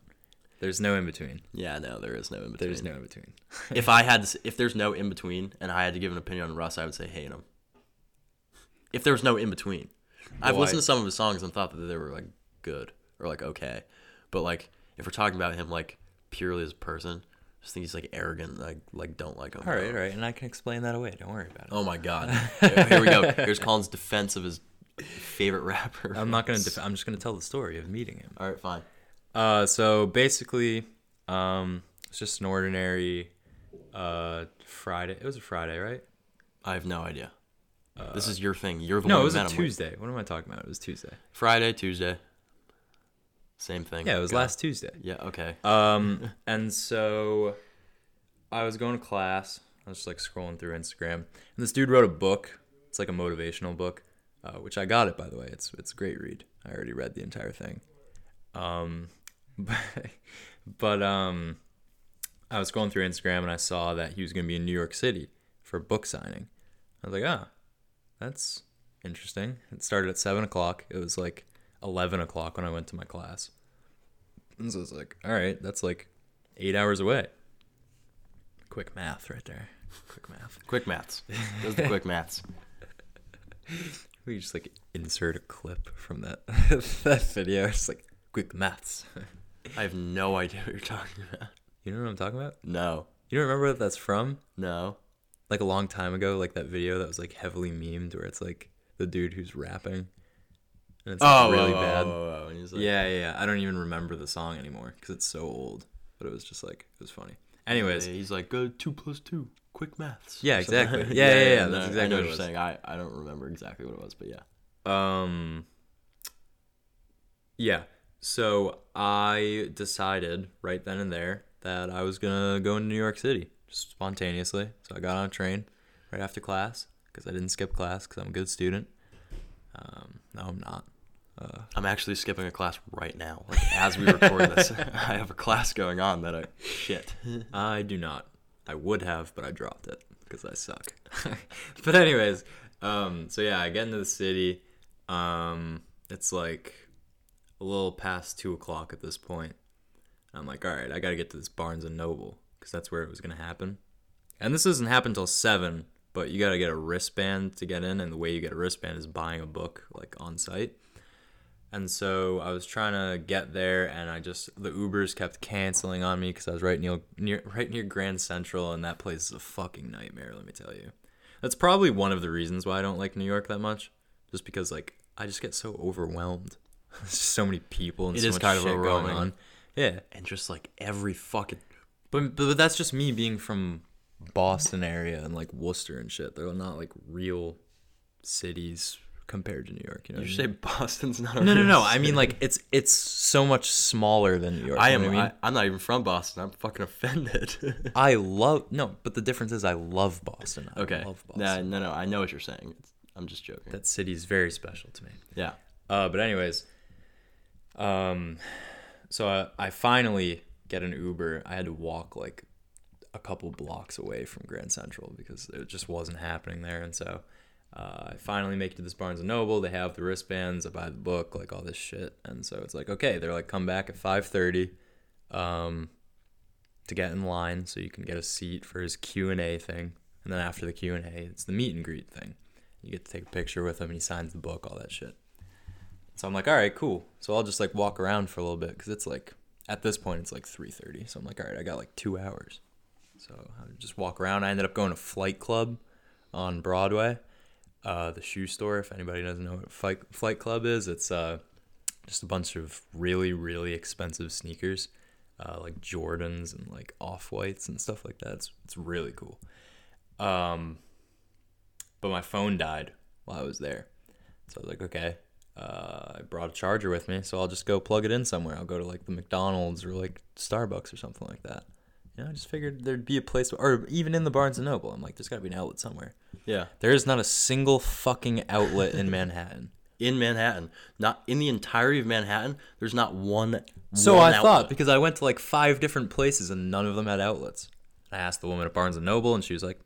S4: There's no in between.
S3: Yeah, no, there is no in between.
S4: There's no in between.
S3: if I had, to, if there's no in between, and I had to give an opinion on Russ, I would say hate him. If there was no in between, I've listened to some of his songs and thought that they were like good or like okay, but like if we're talking about him like purely as a person, I just think he's like arrogant. Like like don't like him.
S4: all right, all right, and I can explain that away. Don't worry about it.
S3: Oh my god. Here here we go. Here's Colin's defense of his favorite rapper.
S4: I'm not gonna. Def- I'm just gonna tell the story of meeting him.
S3: All right, fine.
S4: Uh, so basically, um, it's just an ordinary, uh, Friday. It was a Friday, right?
S3: I have no idea. this is your thing. You're the
S4: No, it was a
S3: with.
S4: Tuesday. What am I talking about? It was Tuesday.
S3: Friday, Tuesday. Same thing.
S4: Yeah, it was last Tuesday.
S3: Yeah. Okay.
S4: Um, and so I was going to class. I was just like scrolling through Instagram, and this dude wrote a book. It's like a motivational book, uh, which I got it by the way. It's it's a great read. I already read the entire thing. Um, but, but um, I was going through Instagram and I saw that he was going to be in New York City for a book signing. I was like, ah, that's interesting. It started at seven o'clock. It was like eleven o'clock when I went to my class. And so it's like, all right, that's like eight hours away. Quick math right there. Quick math.
S3: Quick maths. Those the quick maths.
S4: We just like insert a clip from that that video. It's like quick maths.
S3: I have no idea what you're talking about.
S4: You know what I'm talking about?
S3: No.
S4: You don't remember what that's from?
S3: No.
S4: Like a long time ago, like that video that was like heavily memed where it's like the dude who's rapping. And it's like, really
S3: oh,
S4: bad.
S3: Oh, oh, oh. And he's like,
S4: yeah, yeah, yeah. I don't even remember the song anymore because it's so old. But it was just like it was funny. Anyways,
S3: He's like, go two plus two. Quick maths.
S4: Yeah, exactly. Yeah, yeah, yeah,
S3: no,
S4: that's
S3: I
S4: exactly
S3: know
S4: what
S3: what you're saying. I, I don't remember exactly what it was, but yeah.
S4: Um Yeah. So I decided right then and there that I was gonna go into New York City just spontaneously. So I got on a train right after class because I didn't skip class because I'm a good student. Um, no, I'm not. Uh,
S3: I'm actually skipping a class right now. Like as we record this, I have a class going on that I shit.
S4: I do not. I would have, but I dropped it because I suck. but anyways, um, so yeah, I get into the city. Um, it's like a little past two o'clock at this point. I'm like, all right, I gotta get to this Barnes and Noble because that's where it was gonna happen. And this doesn't happen till seven, but you gotta get a wristband to get in, and the way you get a wristband is buying a book like on site. And so I was trying to get there, and I just the Ubers kept canceling on me because I was right near near right near Grand Central, and that place is a fucking nightmare. Let me tell you, that's probably one of the reasons why I don't like New York that much, just because like I just get so overwhelmed. There's so many people and
S3: It
S4: so
S3: is
S4: much
S3: kind of
S4: shit going on. Yeah,
S3: And just like every fucking
S4: but, but that's just me being from Boston area and like Worcester and shit. They're not like real cities compared to New York. You know,
S3: you
S4: I
S3: say
S4: mean?
S3: Boston's not a
S4: no, no, no. I
S3: city.
S4: mean, like it's it's so much smaller than New York.
S3: I
S4: you
S3: am.
S4: know I
S3: I
S4: mean,
S3: I'm not even from Boston. I'm fucking offended.
S4: I love no, but the difference is I love Boston. I
S3: okay.
S4: love
S3: Nah,
S4: Boston.
S3: no, no. I know what you're saying. It's, I'm just joking.
S4: That city is very special to me.
S3: yeah.
S4: Uh, but anyways, um, so I, I finally get an Uber. I had to walk like a couple blocks away from Grand Central because it just wasn't happening there, and so uh, I finally make it to this Barnes and Noble. They have the wristbands. I buy the book, like all this shit, and so it's like okay, they're like come back at five thirty, um, to get in line so you can get a seat for his Q and A thing, and then after the Q and A, it's the meet and greet thing. You get to take a picture with him, and he signs the book, all that shit. So I'm like, all right, cool. So I'll just like walk around for a little bit because it's like at this point it's like 3:30. So I'm like, all right, I got like two hours. So I just walk around. I ended up going to Flight Club on Broadway, uh, the shoe store. If anybody doesn't know what Flight Flight Club is, it's uh, just a bunch of really really expensive sneakers, uh, like Jordans and like off whites and stuff like that. It's it's really cool. Um, but my phone died while I was there, so I was like, okay. Uh, I brought a charger with me, so I'll just go plug it in somewhere. I'll go to like the McDonald's or like Starbucks or something like that. You know, I just figured there'd be a place, or even in the Barnes and Noble. I'm like, there's got to be an outlet somewhere.
S3: Yeah.
S4: There is not a single fucking outlet in Manhattan.
S3: In Manhattan, not in the entirety of Manhattan. There's not one.
S4: So
S3: one
S4: I
S3: outlet.
S4: thought because I went to like five different places and none of them had outlets. I asked the woman at Barnes and Noble and she was like,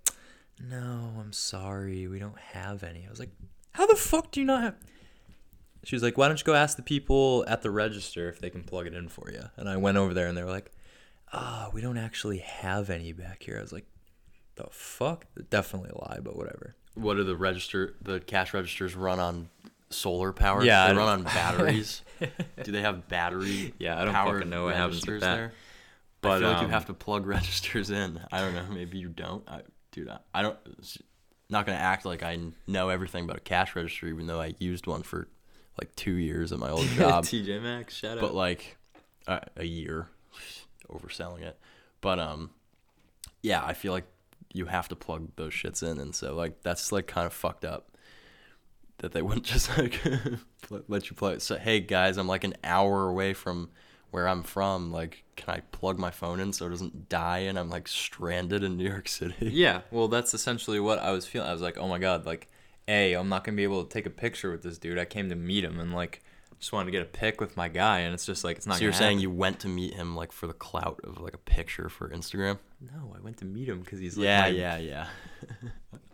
S4: "No, I'm sorry, we don't have any." I was like, "How the fuck do you not have?" She was like, "Why don't you go ask the people at the register if they can plug it in for you?" And I went over there and they were like, "Ah, we don't actually have any back here." I was like, "The fuck?" Definitely a lie, but whatever.
S3: What do the register, the cash registers run on solar power?
S4: Yeah,
S3: they
S4: I
S3: run
S4: don't-
S3: on batteries. do they have battery?
S4: Yeah, I don't fucking know what happens with
S3: registers
S4: that.
S3: there?
S4: But,
S3: I feel like you
S4: um,
S3: have to plug registers in. I don't know. Maybe you don't. I, dude, I, I don't. Not gonna act like I know everything about a cash register, even though I used one for like two years at my old job.
S4: TJ Maxx, shout
S3: but like uh, a year overselling it but um yeah i feel like you have to plug those shits in and so like that's like kind of fucked up that they wouldn't just like let you play. So hey guys, I'm like an hour away from where I'm from. Like, can I plug my phone in so it doesn't die and I'm like stranded in New York City?
S4: Yeah, well, that's essentially what I was feeling. I was like, oh my god, like, a, I'm not gonna be able to take a picture with this dude. I came to meet him and like just wanted to get a pic with my guy, and it's just like it's not.
S3: So you're
S4: gonna
S3: saying
S4: happen.
S3: you went to meet him like for the clout of like a picture for Instagram?
S4: No, I went to meet him because he's like
S3: yeah,
S4: my
S3: yeah, yeah.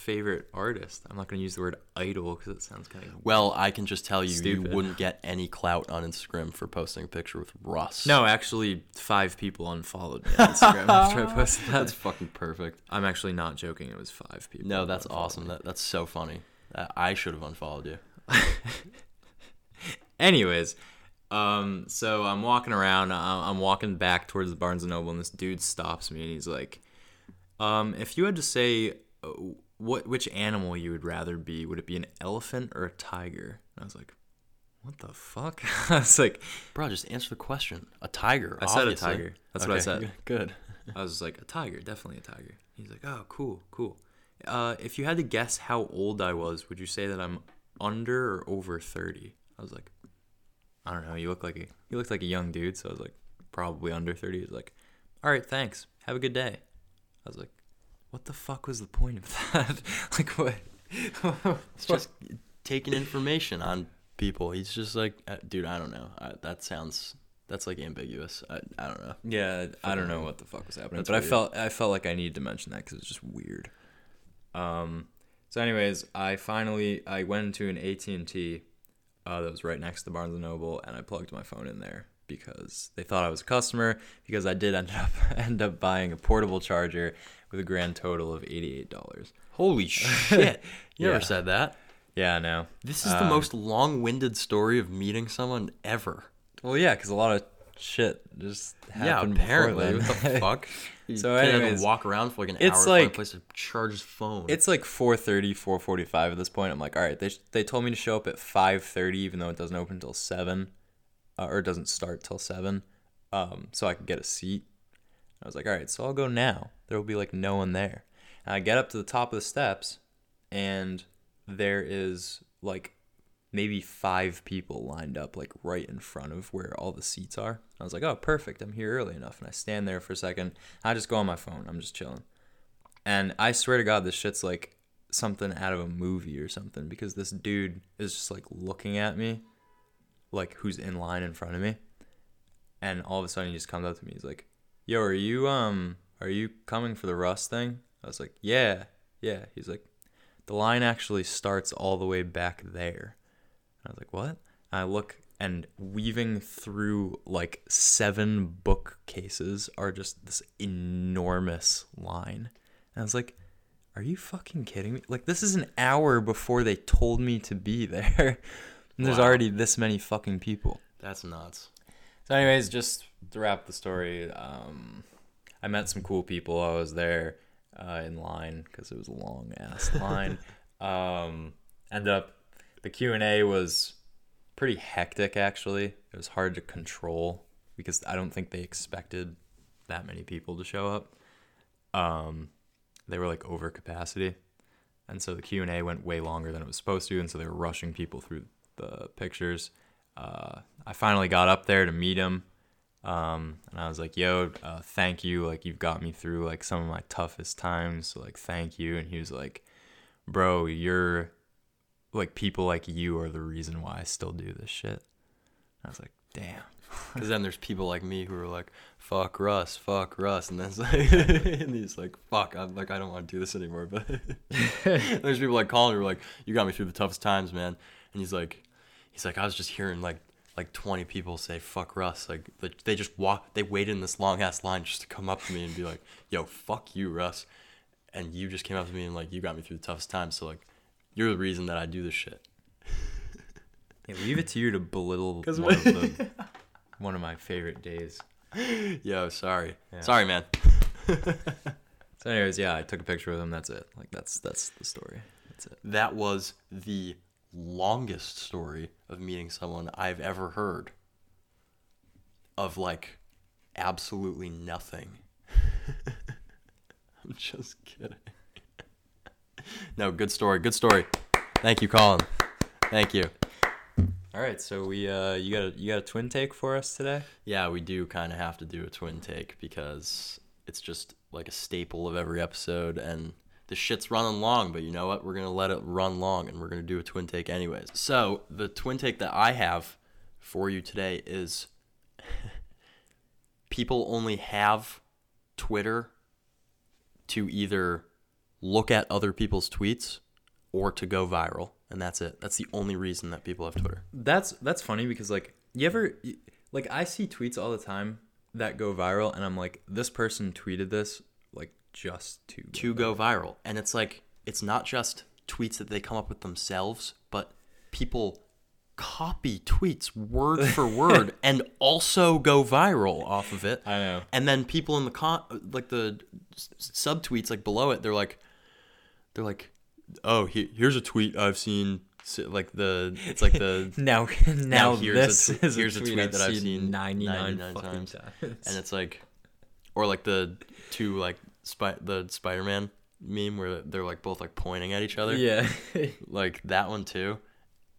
S4: favorite artist. I'm not gonna use the word idol because it sounds kind of.
S3: Well, I can just tell you,
S4: Stupid.
S3: you wouldn't get any clout on Instagram for posting a picture with Russ.
S4: No, actually, five people unfollowed me on Instagram after I posted that.
S3: that's fucking perfect.
S4: I'm actually not joking. It was five people.
S3: No, that's awesome. That that's so funny. Uh, I should have unfollowed you.
S4: Anyways, um, so I'm walking around. I'm walking back towards the Barnes and Noble, and this dude stops me, and he's like, um, "If you had to say uh, what which animal you would rather be, would it be an elephant or a tiger?" And I was like, "What the fuck?" I was like,
S3: Bro, just answer the question. A tiger.
S4: I said a tiger. That's what I said.
S3: Good.
S4: I was like, a tiger, definitely a tiger. He's like, oh, cool, cool. Uh, if you had to guess how old I was, would you say that I'm under or over 30? I was like, I don't know. You look like a you look like a young dude, so I was like, probably under 30. He's like, all right, thanks. Have a good day. I was like, what the fuck was the point of that? like what?
S3: It's just taking information on people. He's just like, uh, dude, I don't know. I, that sounds. That's like ambiguous. I, I don't know.
S4: Yeah, I don't know what the fuck was happening, but I felt I felt like I needed to mention that because it's just weird. Um, so anyways, I finally I went into an AT and T, uh, that was right next to Barnes and Noble, and I plugged my phone in there because they thought I was a customer because I did end up end up buying a portable charger with a grand total of eighty eight dollars.
S3: Holy shit! You
S4: Yeah.
S3: never said that.
S4: Yeah, I know.
S3: This is the
S4: Um,
S3: most long-winded story of meeting someone ever.
S4: Well, yeah, because a lot of shit just happened.
S3: yeah, apparently. What the fuck? You
S4: So
S3: can't even
S4: anyways,
S3: walk around for like an
S4: it's
S3: hour to find a
S4: like-
S3: place to charge his phone.
S4: It's like 4:30, 4:45 at this point. I'm like, all right. They they told me to show up at 5:30, even though it doesn't open until seven, uh, or it doesn't start till seven, um, so I could get a seat. I was like, all right, so I'll go now. There will be like no one there. And I get up to the top of the steps, and there is like maybe five people lined up like right in front of where all the seats are. I was like, oh, perfect. I'm here early enough. And I stand there for a second. I just go on my phone. I'm just chilling. And I swear to God, this shit's like something out of a movie or something because this dude is just like looking at me, like who's in line in front of me. And all of a sudden he just comes up to me. He's like, Yo, are you um are you coming for the Russ thing? I was like, Yeah, yeah. He's like, The line actually starts all the way back there. I was like, What? And I look and weaving through like seven bookcases are just this enormous line. And I was like, are you fucking kidding me? Like, this is an hour before they told me to be there. and there's
S3: Wow.
S4: already this many fucking people.
S3: That's nuts.
S4: So, anyways, just to wrap the story, um, I met some cool people. I was there uh, in line because it was a long ass line. um, ended up, the Q and A was pretty hectic. Actually, it was hard to control because I don't think they expected that many people to show up. Um, they were like over capacity, and so the Q and A went way longer than it was supposed to, and so they were rushing people through the pictures. Uh, I finally got up there to meet him, um, and I was like, "Yo, uh, thank you. Like you've got me through like some of my toughest times. So like thank you." And he was like, "Bro, you're like people like you are the reason why I still do this shit." I was like, "Damn."
S3: Because then there's people like me who are like, "Fuck Russ, fuck Russ," and then like, and he's like, "Fuck," I'm like, I don't want to do this anymore. But there's people like Colin who are like, "You got me through the toughest times, man," and he's like, he's like, I was just hearing like like 20 people say "fuck Russ," like they- they just walk, they waited in this long ass line just to come up to me and be like, "Yo, fuck you, Russ," and you just came up to me and like, you got me through the toughest times, so like, you're the reason that I do this shit.
S4: Yeah, leave it to you to belittle one of, the, one of my favorite days.
S3: Yo, sorry,
S4: Yeah.
S3: sorry, man.
S4: So, anyways, yeah, I took a picture with him. That's it. Like that's that's the story. That's it.
S3: That was the longest story of meeting someone I've ever heard. Of like absolutely nothing. I'm just kidding. no, good story. Good story. Thank you, Colin. Thank you.
S4: All right, so we uh, you got a, you got a twin take for us today?
S3: Yeah, we do kind of have to do a twin take because it's just like a staple of every episode, and the shit's running long. But you know what? We're gonna let it run long, and we're gonna do a twin take anyways. So the twin take that I have for you today is people only have Twitter to either look at other people's tweets or to go viral, and that's it. That's the only reason that people have Twitter.
S4: That's that's funny because like you ever like I see tweets all the time that go viral, and I'm like, this person tweeted this like just to
S3: to go viral. And it's like it's not just tweets that they come up with themselves, but people copy tweets word for word and also go viral off of it.
S4: I know.
S3: And then people in the con like the sub tweets like below it, they're like they're like, "Oh, he- here's a tweet I've seen s- like the it's like the
S4: now now,
S3: here's a
S4: is
S3: here's a
S4: tweet, I've
S3: that I've
S4: seen
S3: seen
S4: 99,
S3: 99 times.
S4: times.
S3: and it's like or like the two like spy the Spider-Man meme where they're like both like pointing at each other.
S4: yeah.
S3: like that one too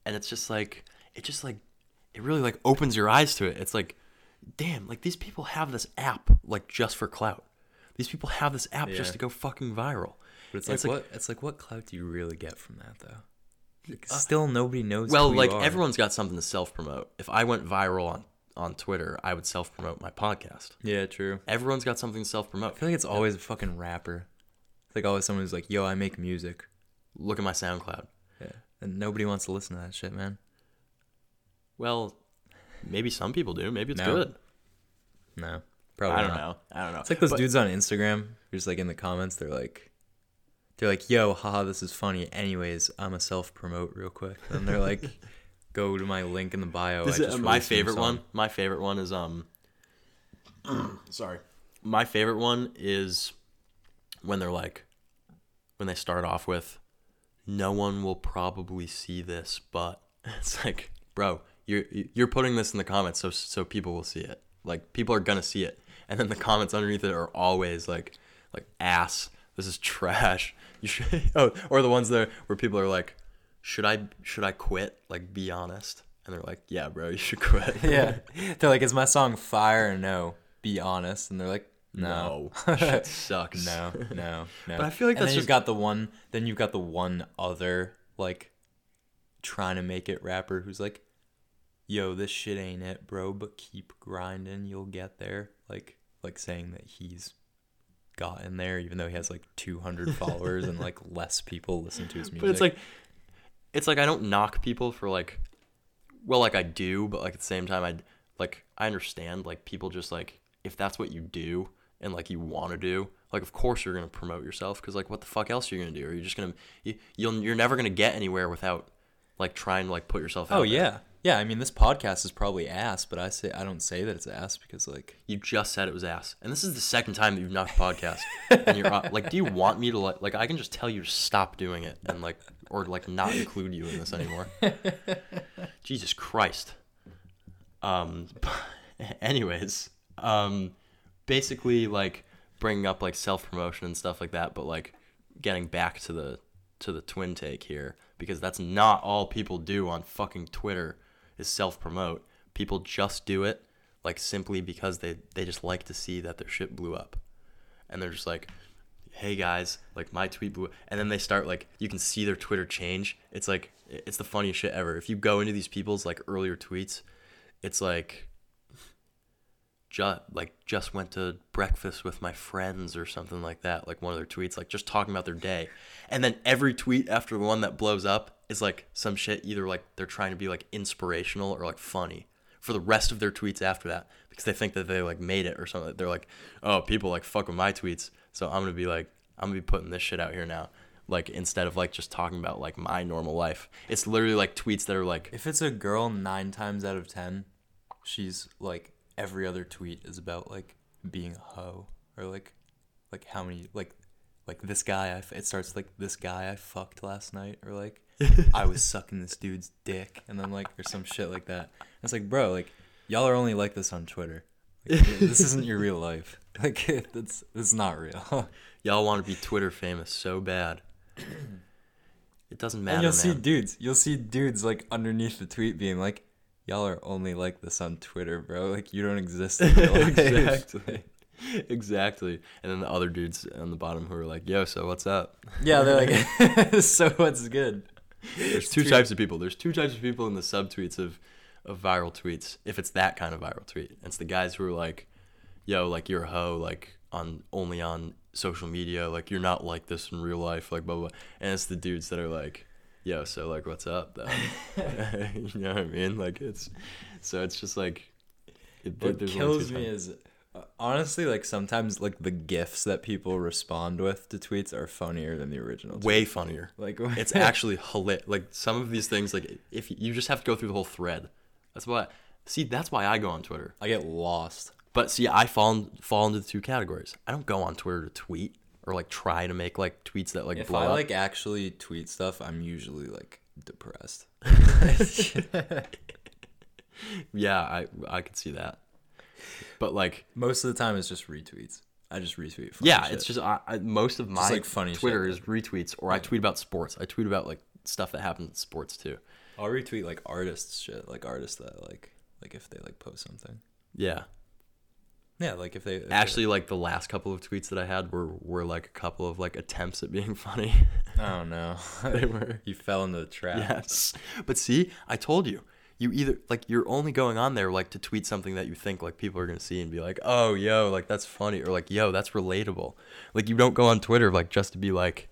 S3: and it's just like it just like it really like opens your eyes to it it's like damn like these people have this app like just for clout these people have this app
S4: Yeah.
S3: just to go fucking viral
S4: But it's
S3: And
S4: like,
S3: it's like-
S4: what it's like what clout do you really get from that though? Like, uh, Still nobody knows.
S3: well like everyone's got something to self-promote if i went viral on on twitter i would self-promote my podcast
S4: Yeah, true.
S3: everyone's got something to self-promote
S4: I feel like it's always a fucking rapper. It's like always someone who's like, "Yo, I make music,"
S3: look at my soundcloud
S4: yeah, and nobody wants to listen to that shit, man.
S3: well maybe some people do maybe it's
S4: No.
S3: good
S4: No, probably.
S3: i don't
S4: not.
S3: know i don't know
S4: It's like those
S3: But-
S4: dudes on Instagram who's like in the comments. They're like, they're like, "Yo, haha, this is funny." Anyways, I'm a self promote real quick. And they're like, "Go to my link in the bio."
S3: This
S4: just
S3: my
S4: a new
S3: favorite one. My favorite one is um. sorry, my favorite one is when they're like, when they start off with, "No one will probably see this, but it's like, bro, you're you're putting this in the comments so so people will see it. Like people are gonna see it, and then the comments underneath it are always like, like ass. This is trash. You should. Oh, or the ones there where people are like, should I should I quit? Like, be honest. And they're like, yeah, bro, you should quit.
S4: yeah, they're like, "Is my song fire or no?" Be honest, and they're like, "No,
S3: No, shit sucks.
S4: no, no, no."
S3: But I feel like
S4: and
S3: that's
S4: then you've got the one. Then you've got the one other like trying to make it rapper who's like, "Yo, this shit ain't it, bro, but keep grinding, you'll get there." Like, like saying that he's gotten there, even though he has like 200 followers and like less people listen to his music.
S3: But it's like, it's like I don't knock people for like, well, like I do, but like at the same time, I like I understand like people just like if that's what you do and like you want to do, like of course you're gonna promote yourself because like what the fuck else are you gonna do? Are you just gonna you, you'll you're never gonna get anywhere without like trying to like put yourself out.
S4: oh
S3: there.
S4: yeah, yeah. I mean, this podcast is probably ass, but I say I don't say that it's ass because like
S3: You just said it was ass, and this is the second time that you've knocked the podcast. and you're uh, like, do you want me to like, like I can just tell you to stop doing it and like, or like not include you in this anymore. Jesus Christ. Um. Anyways, um, basically like bringing up like self promotion and stuff like that, but like getting back to the to the twin take here because that's not all people do on fucking Twitter is self promote. People just do it like simply because they they just like to see that their shit blew up. And they're just like, "Hey guys, like my tweet blew." And then they start like you can see their Twitter change. It's like it's the funniest shit ever. If you go into these people's like earlier tweets, it's like just like just went to breakfast with my friends or something like that like one of their tweets like just talking about their day and then every tweet after the one that blows up is like some shit either like they're trying to be like inspirational or like funny for the rest of their tweets after that because they think that they like made it or something they're like oh people like fuck with my tweets so i'm gonna be like i'm gonna be putting this shit out here now like instead of like just talking about like my normal life it's literally like tweets that are like
S4: If it's a girl, nine times out of ten, she's like every other tweet is about like being a hoe or like like how many like like this guy I f- it starts like this guy I fucked last night or like I was sucking this dude's dick and then like or some shit like that. It's like bro, like y'all are only like this on Twitter. Like, this isn't your real life. Like it's it's not real.
S3: Y'all want to be Twitter famous so bad. It doesn't matter.
S4: and you'll
S3: man.
S4: see dudes. You'll see dudes like underneath the tweet being like, "Y'all are only like this on Twitter, bro. Like you don't exist in real life."
S3: exactly. exactly. And then the other dudes on the bottom who are like, "Yo, so what's up?"
S4: yeah, they're like, "So what's good?"
S3: There's two types of people. There's two types of people in the subtweets of of viral tweets. If it's that kind of viral tweet, it's the guys who are like, "Yo, like you're a hoe, like on only on social media, like you're not like this in real life, like blah blah." And it's the dudes that are like, "Yo, so like what's up?" Though? you know what I mean? Like it's so it's just like it,
S4: What kills me is uh, honestly like sometimes like the gifs that people respond with to tweets are funnier than the original. tweet.
S3: way funnier.
S4: like
S3: it's actually hilarious. Like some of these things, like if you just have to go through the whole thread. That's why. See, that's why I go on Twitter.
S4: I get lost.
S3: But see, I fall in, fall into the two categories. I don't go on Twitter to tweet or like try to make like tweets that like
S4: If
S3: blow
S4: I
S3: up.
S4: like actually tweet stuff, I'm usually like depressed.
S3: yeah, I I could see that. But like,
S4: Most of the time, it's just retweets. I just retweet. funny
S3: yeah,
S4: shit.
S3: it's just I, I, most of my
S4: like, funny
S3: Twitter
S4: shit.
S3: is retweets or I tweet about sports. I tweet about like stuff that happens in sports too.
S4: I'll retweet like artists shit, like artists that like like if they like post something.
S3: Yeah.
S4: Yeah, like if they if they-
S3: Actually, like the last couple of tweets that I had were were like a couple of like attempts at being funny.
S4: oh no,
S3: They were.
S4: you fell into the trap.
S3: Yes. But see, I told you. You either like you're only going on there like to tweet something that you think like people are gonna see and be like, oh yo, like that's funny or like yo, that's relatable. Like you don't go on Twitter like just to be like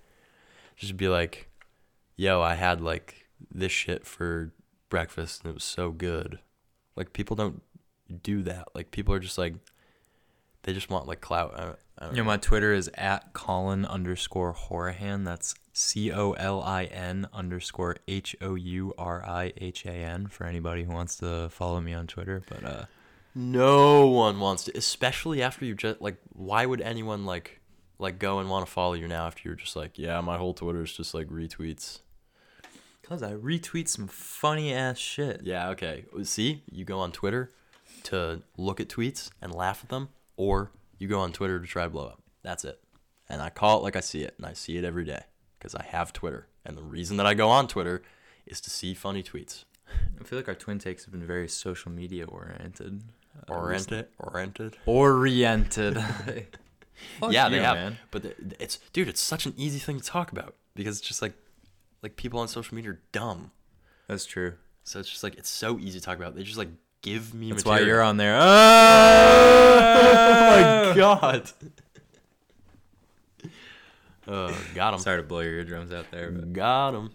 S3: just be like, yo, I had like this shit for breakfast and it was so good. Like people don't do that. Like people are just like they just want like clout. I I don't
S4: You know, my Twitter is at Colin underscore Hourihan. That's C O L I N underscore H O U R I H A N for anybody who wants to follow me on Twitter. But uh,
S3: No one wants to, especially after you just like. Why would anyone like, like go and want to follow you now after you're just like, yeah, my whole Twitter is just like retweets.
S4: Cause I retweet some funny ass shit.
S3: Yeah, okay. See, you go on Twitter to look at tweets and laugh at them, or you go on Twitter to try to blow up. That's it. And I call it like I see it, and I see it every day because I have Twitter. And the reason that I go on Twitter is to see funny tweets.
S4: I feel like our twin takes have been very social media oriented. Uh,
S3: Oriented, oriented.
S4: Oriented.
S3: Yeah,
S4: you,
S3: they have.
S4: man.
S3: But the, it's dude, it's such an easy thing to talk about because it's just like like people on social media are dumb.
S4: That's true.
S3: So it's just like it's so easy to talk about. They just like give me
S4: That's why you're on there.
S3: Oh my god. Uh, got him.
S4: Sorry to blow your eardrums out there, but
S3: Got him.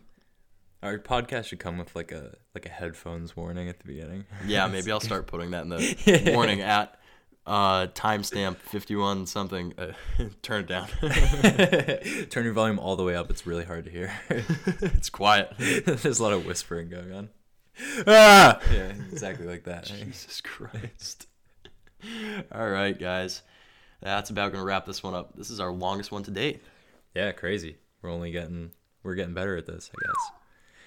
S4: our podcast should come with like a like a headphones warning at the beginning.
S3: Yeah, maybe I'll start putting that in the warning at uh, timestamp 51 something. Uh, turn it down.
S4: Turn your volume all the way up. It's really hard to hear.
S3: it's quiet.
S4: There's a lot of whispering going on. Ah! Yeah, exactly like that.
S3: Jesus Christ. All right, guys. That's about going to wrap this one up. This is our longest one to date.
S4: Yeah, crazy. We're only getting we're getting better at this, I guess.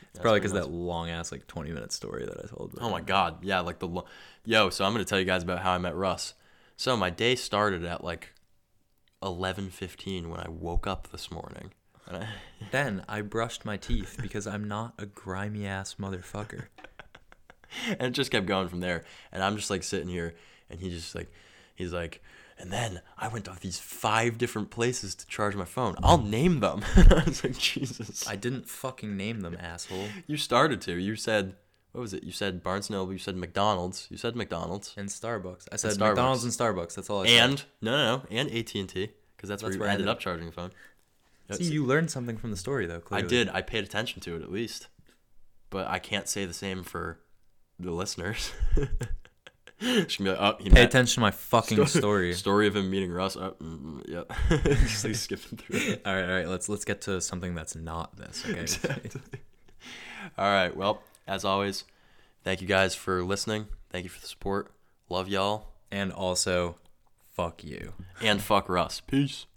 S4: It's probably because that long ass like 20 minute story that I told.
S3: Oh my god. Yeah, like the lo- Yo, so I'm going to tell you guys about how I met Russ. So my day started at like 11:15 when I woke up this morning. And I,
S4: Then I brushed my teeth because I'm not a grimy ass motherfucker.
S3: and it just kept going from there. And I'm just like sitting here, and he just like, he's like, and then I went to these five different places to charge my phone. I'll name them. I was like, Jesus.
S4: I didn't fucking name them, asshole.
S3: you started to. You said, what was it? You said Barnes Noble. You said McDonald's. You said McDonald's.
S4: And Starbucks. I said
S3: Starbucks.
S4: McDonald's and Starbucks. That's all I said.
S3: And no, no, no, and AT and T, because that's, where you
S4: where I
S3: ended up charging phone.
S4: See, you learned something from the story though.
S3: I did. I paid attention to it at least, but I can't say the same for the listeners. Be like, oh,
S4: Pay
S3: met-
S4: attention to my fucking story.
S3: Story of him meeting Russ. Oh, mm, mm, yep. Just like skipping through it.
S4: all right, all right. Let's let's get to something that's not this. Okay.
S3: All right. Well, as always, thank you guys for listening. Thank you for the support. Love y'all.
S4: and also, fuck you.
S3: And fuck Russ. Peace.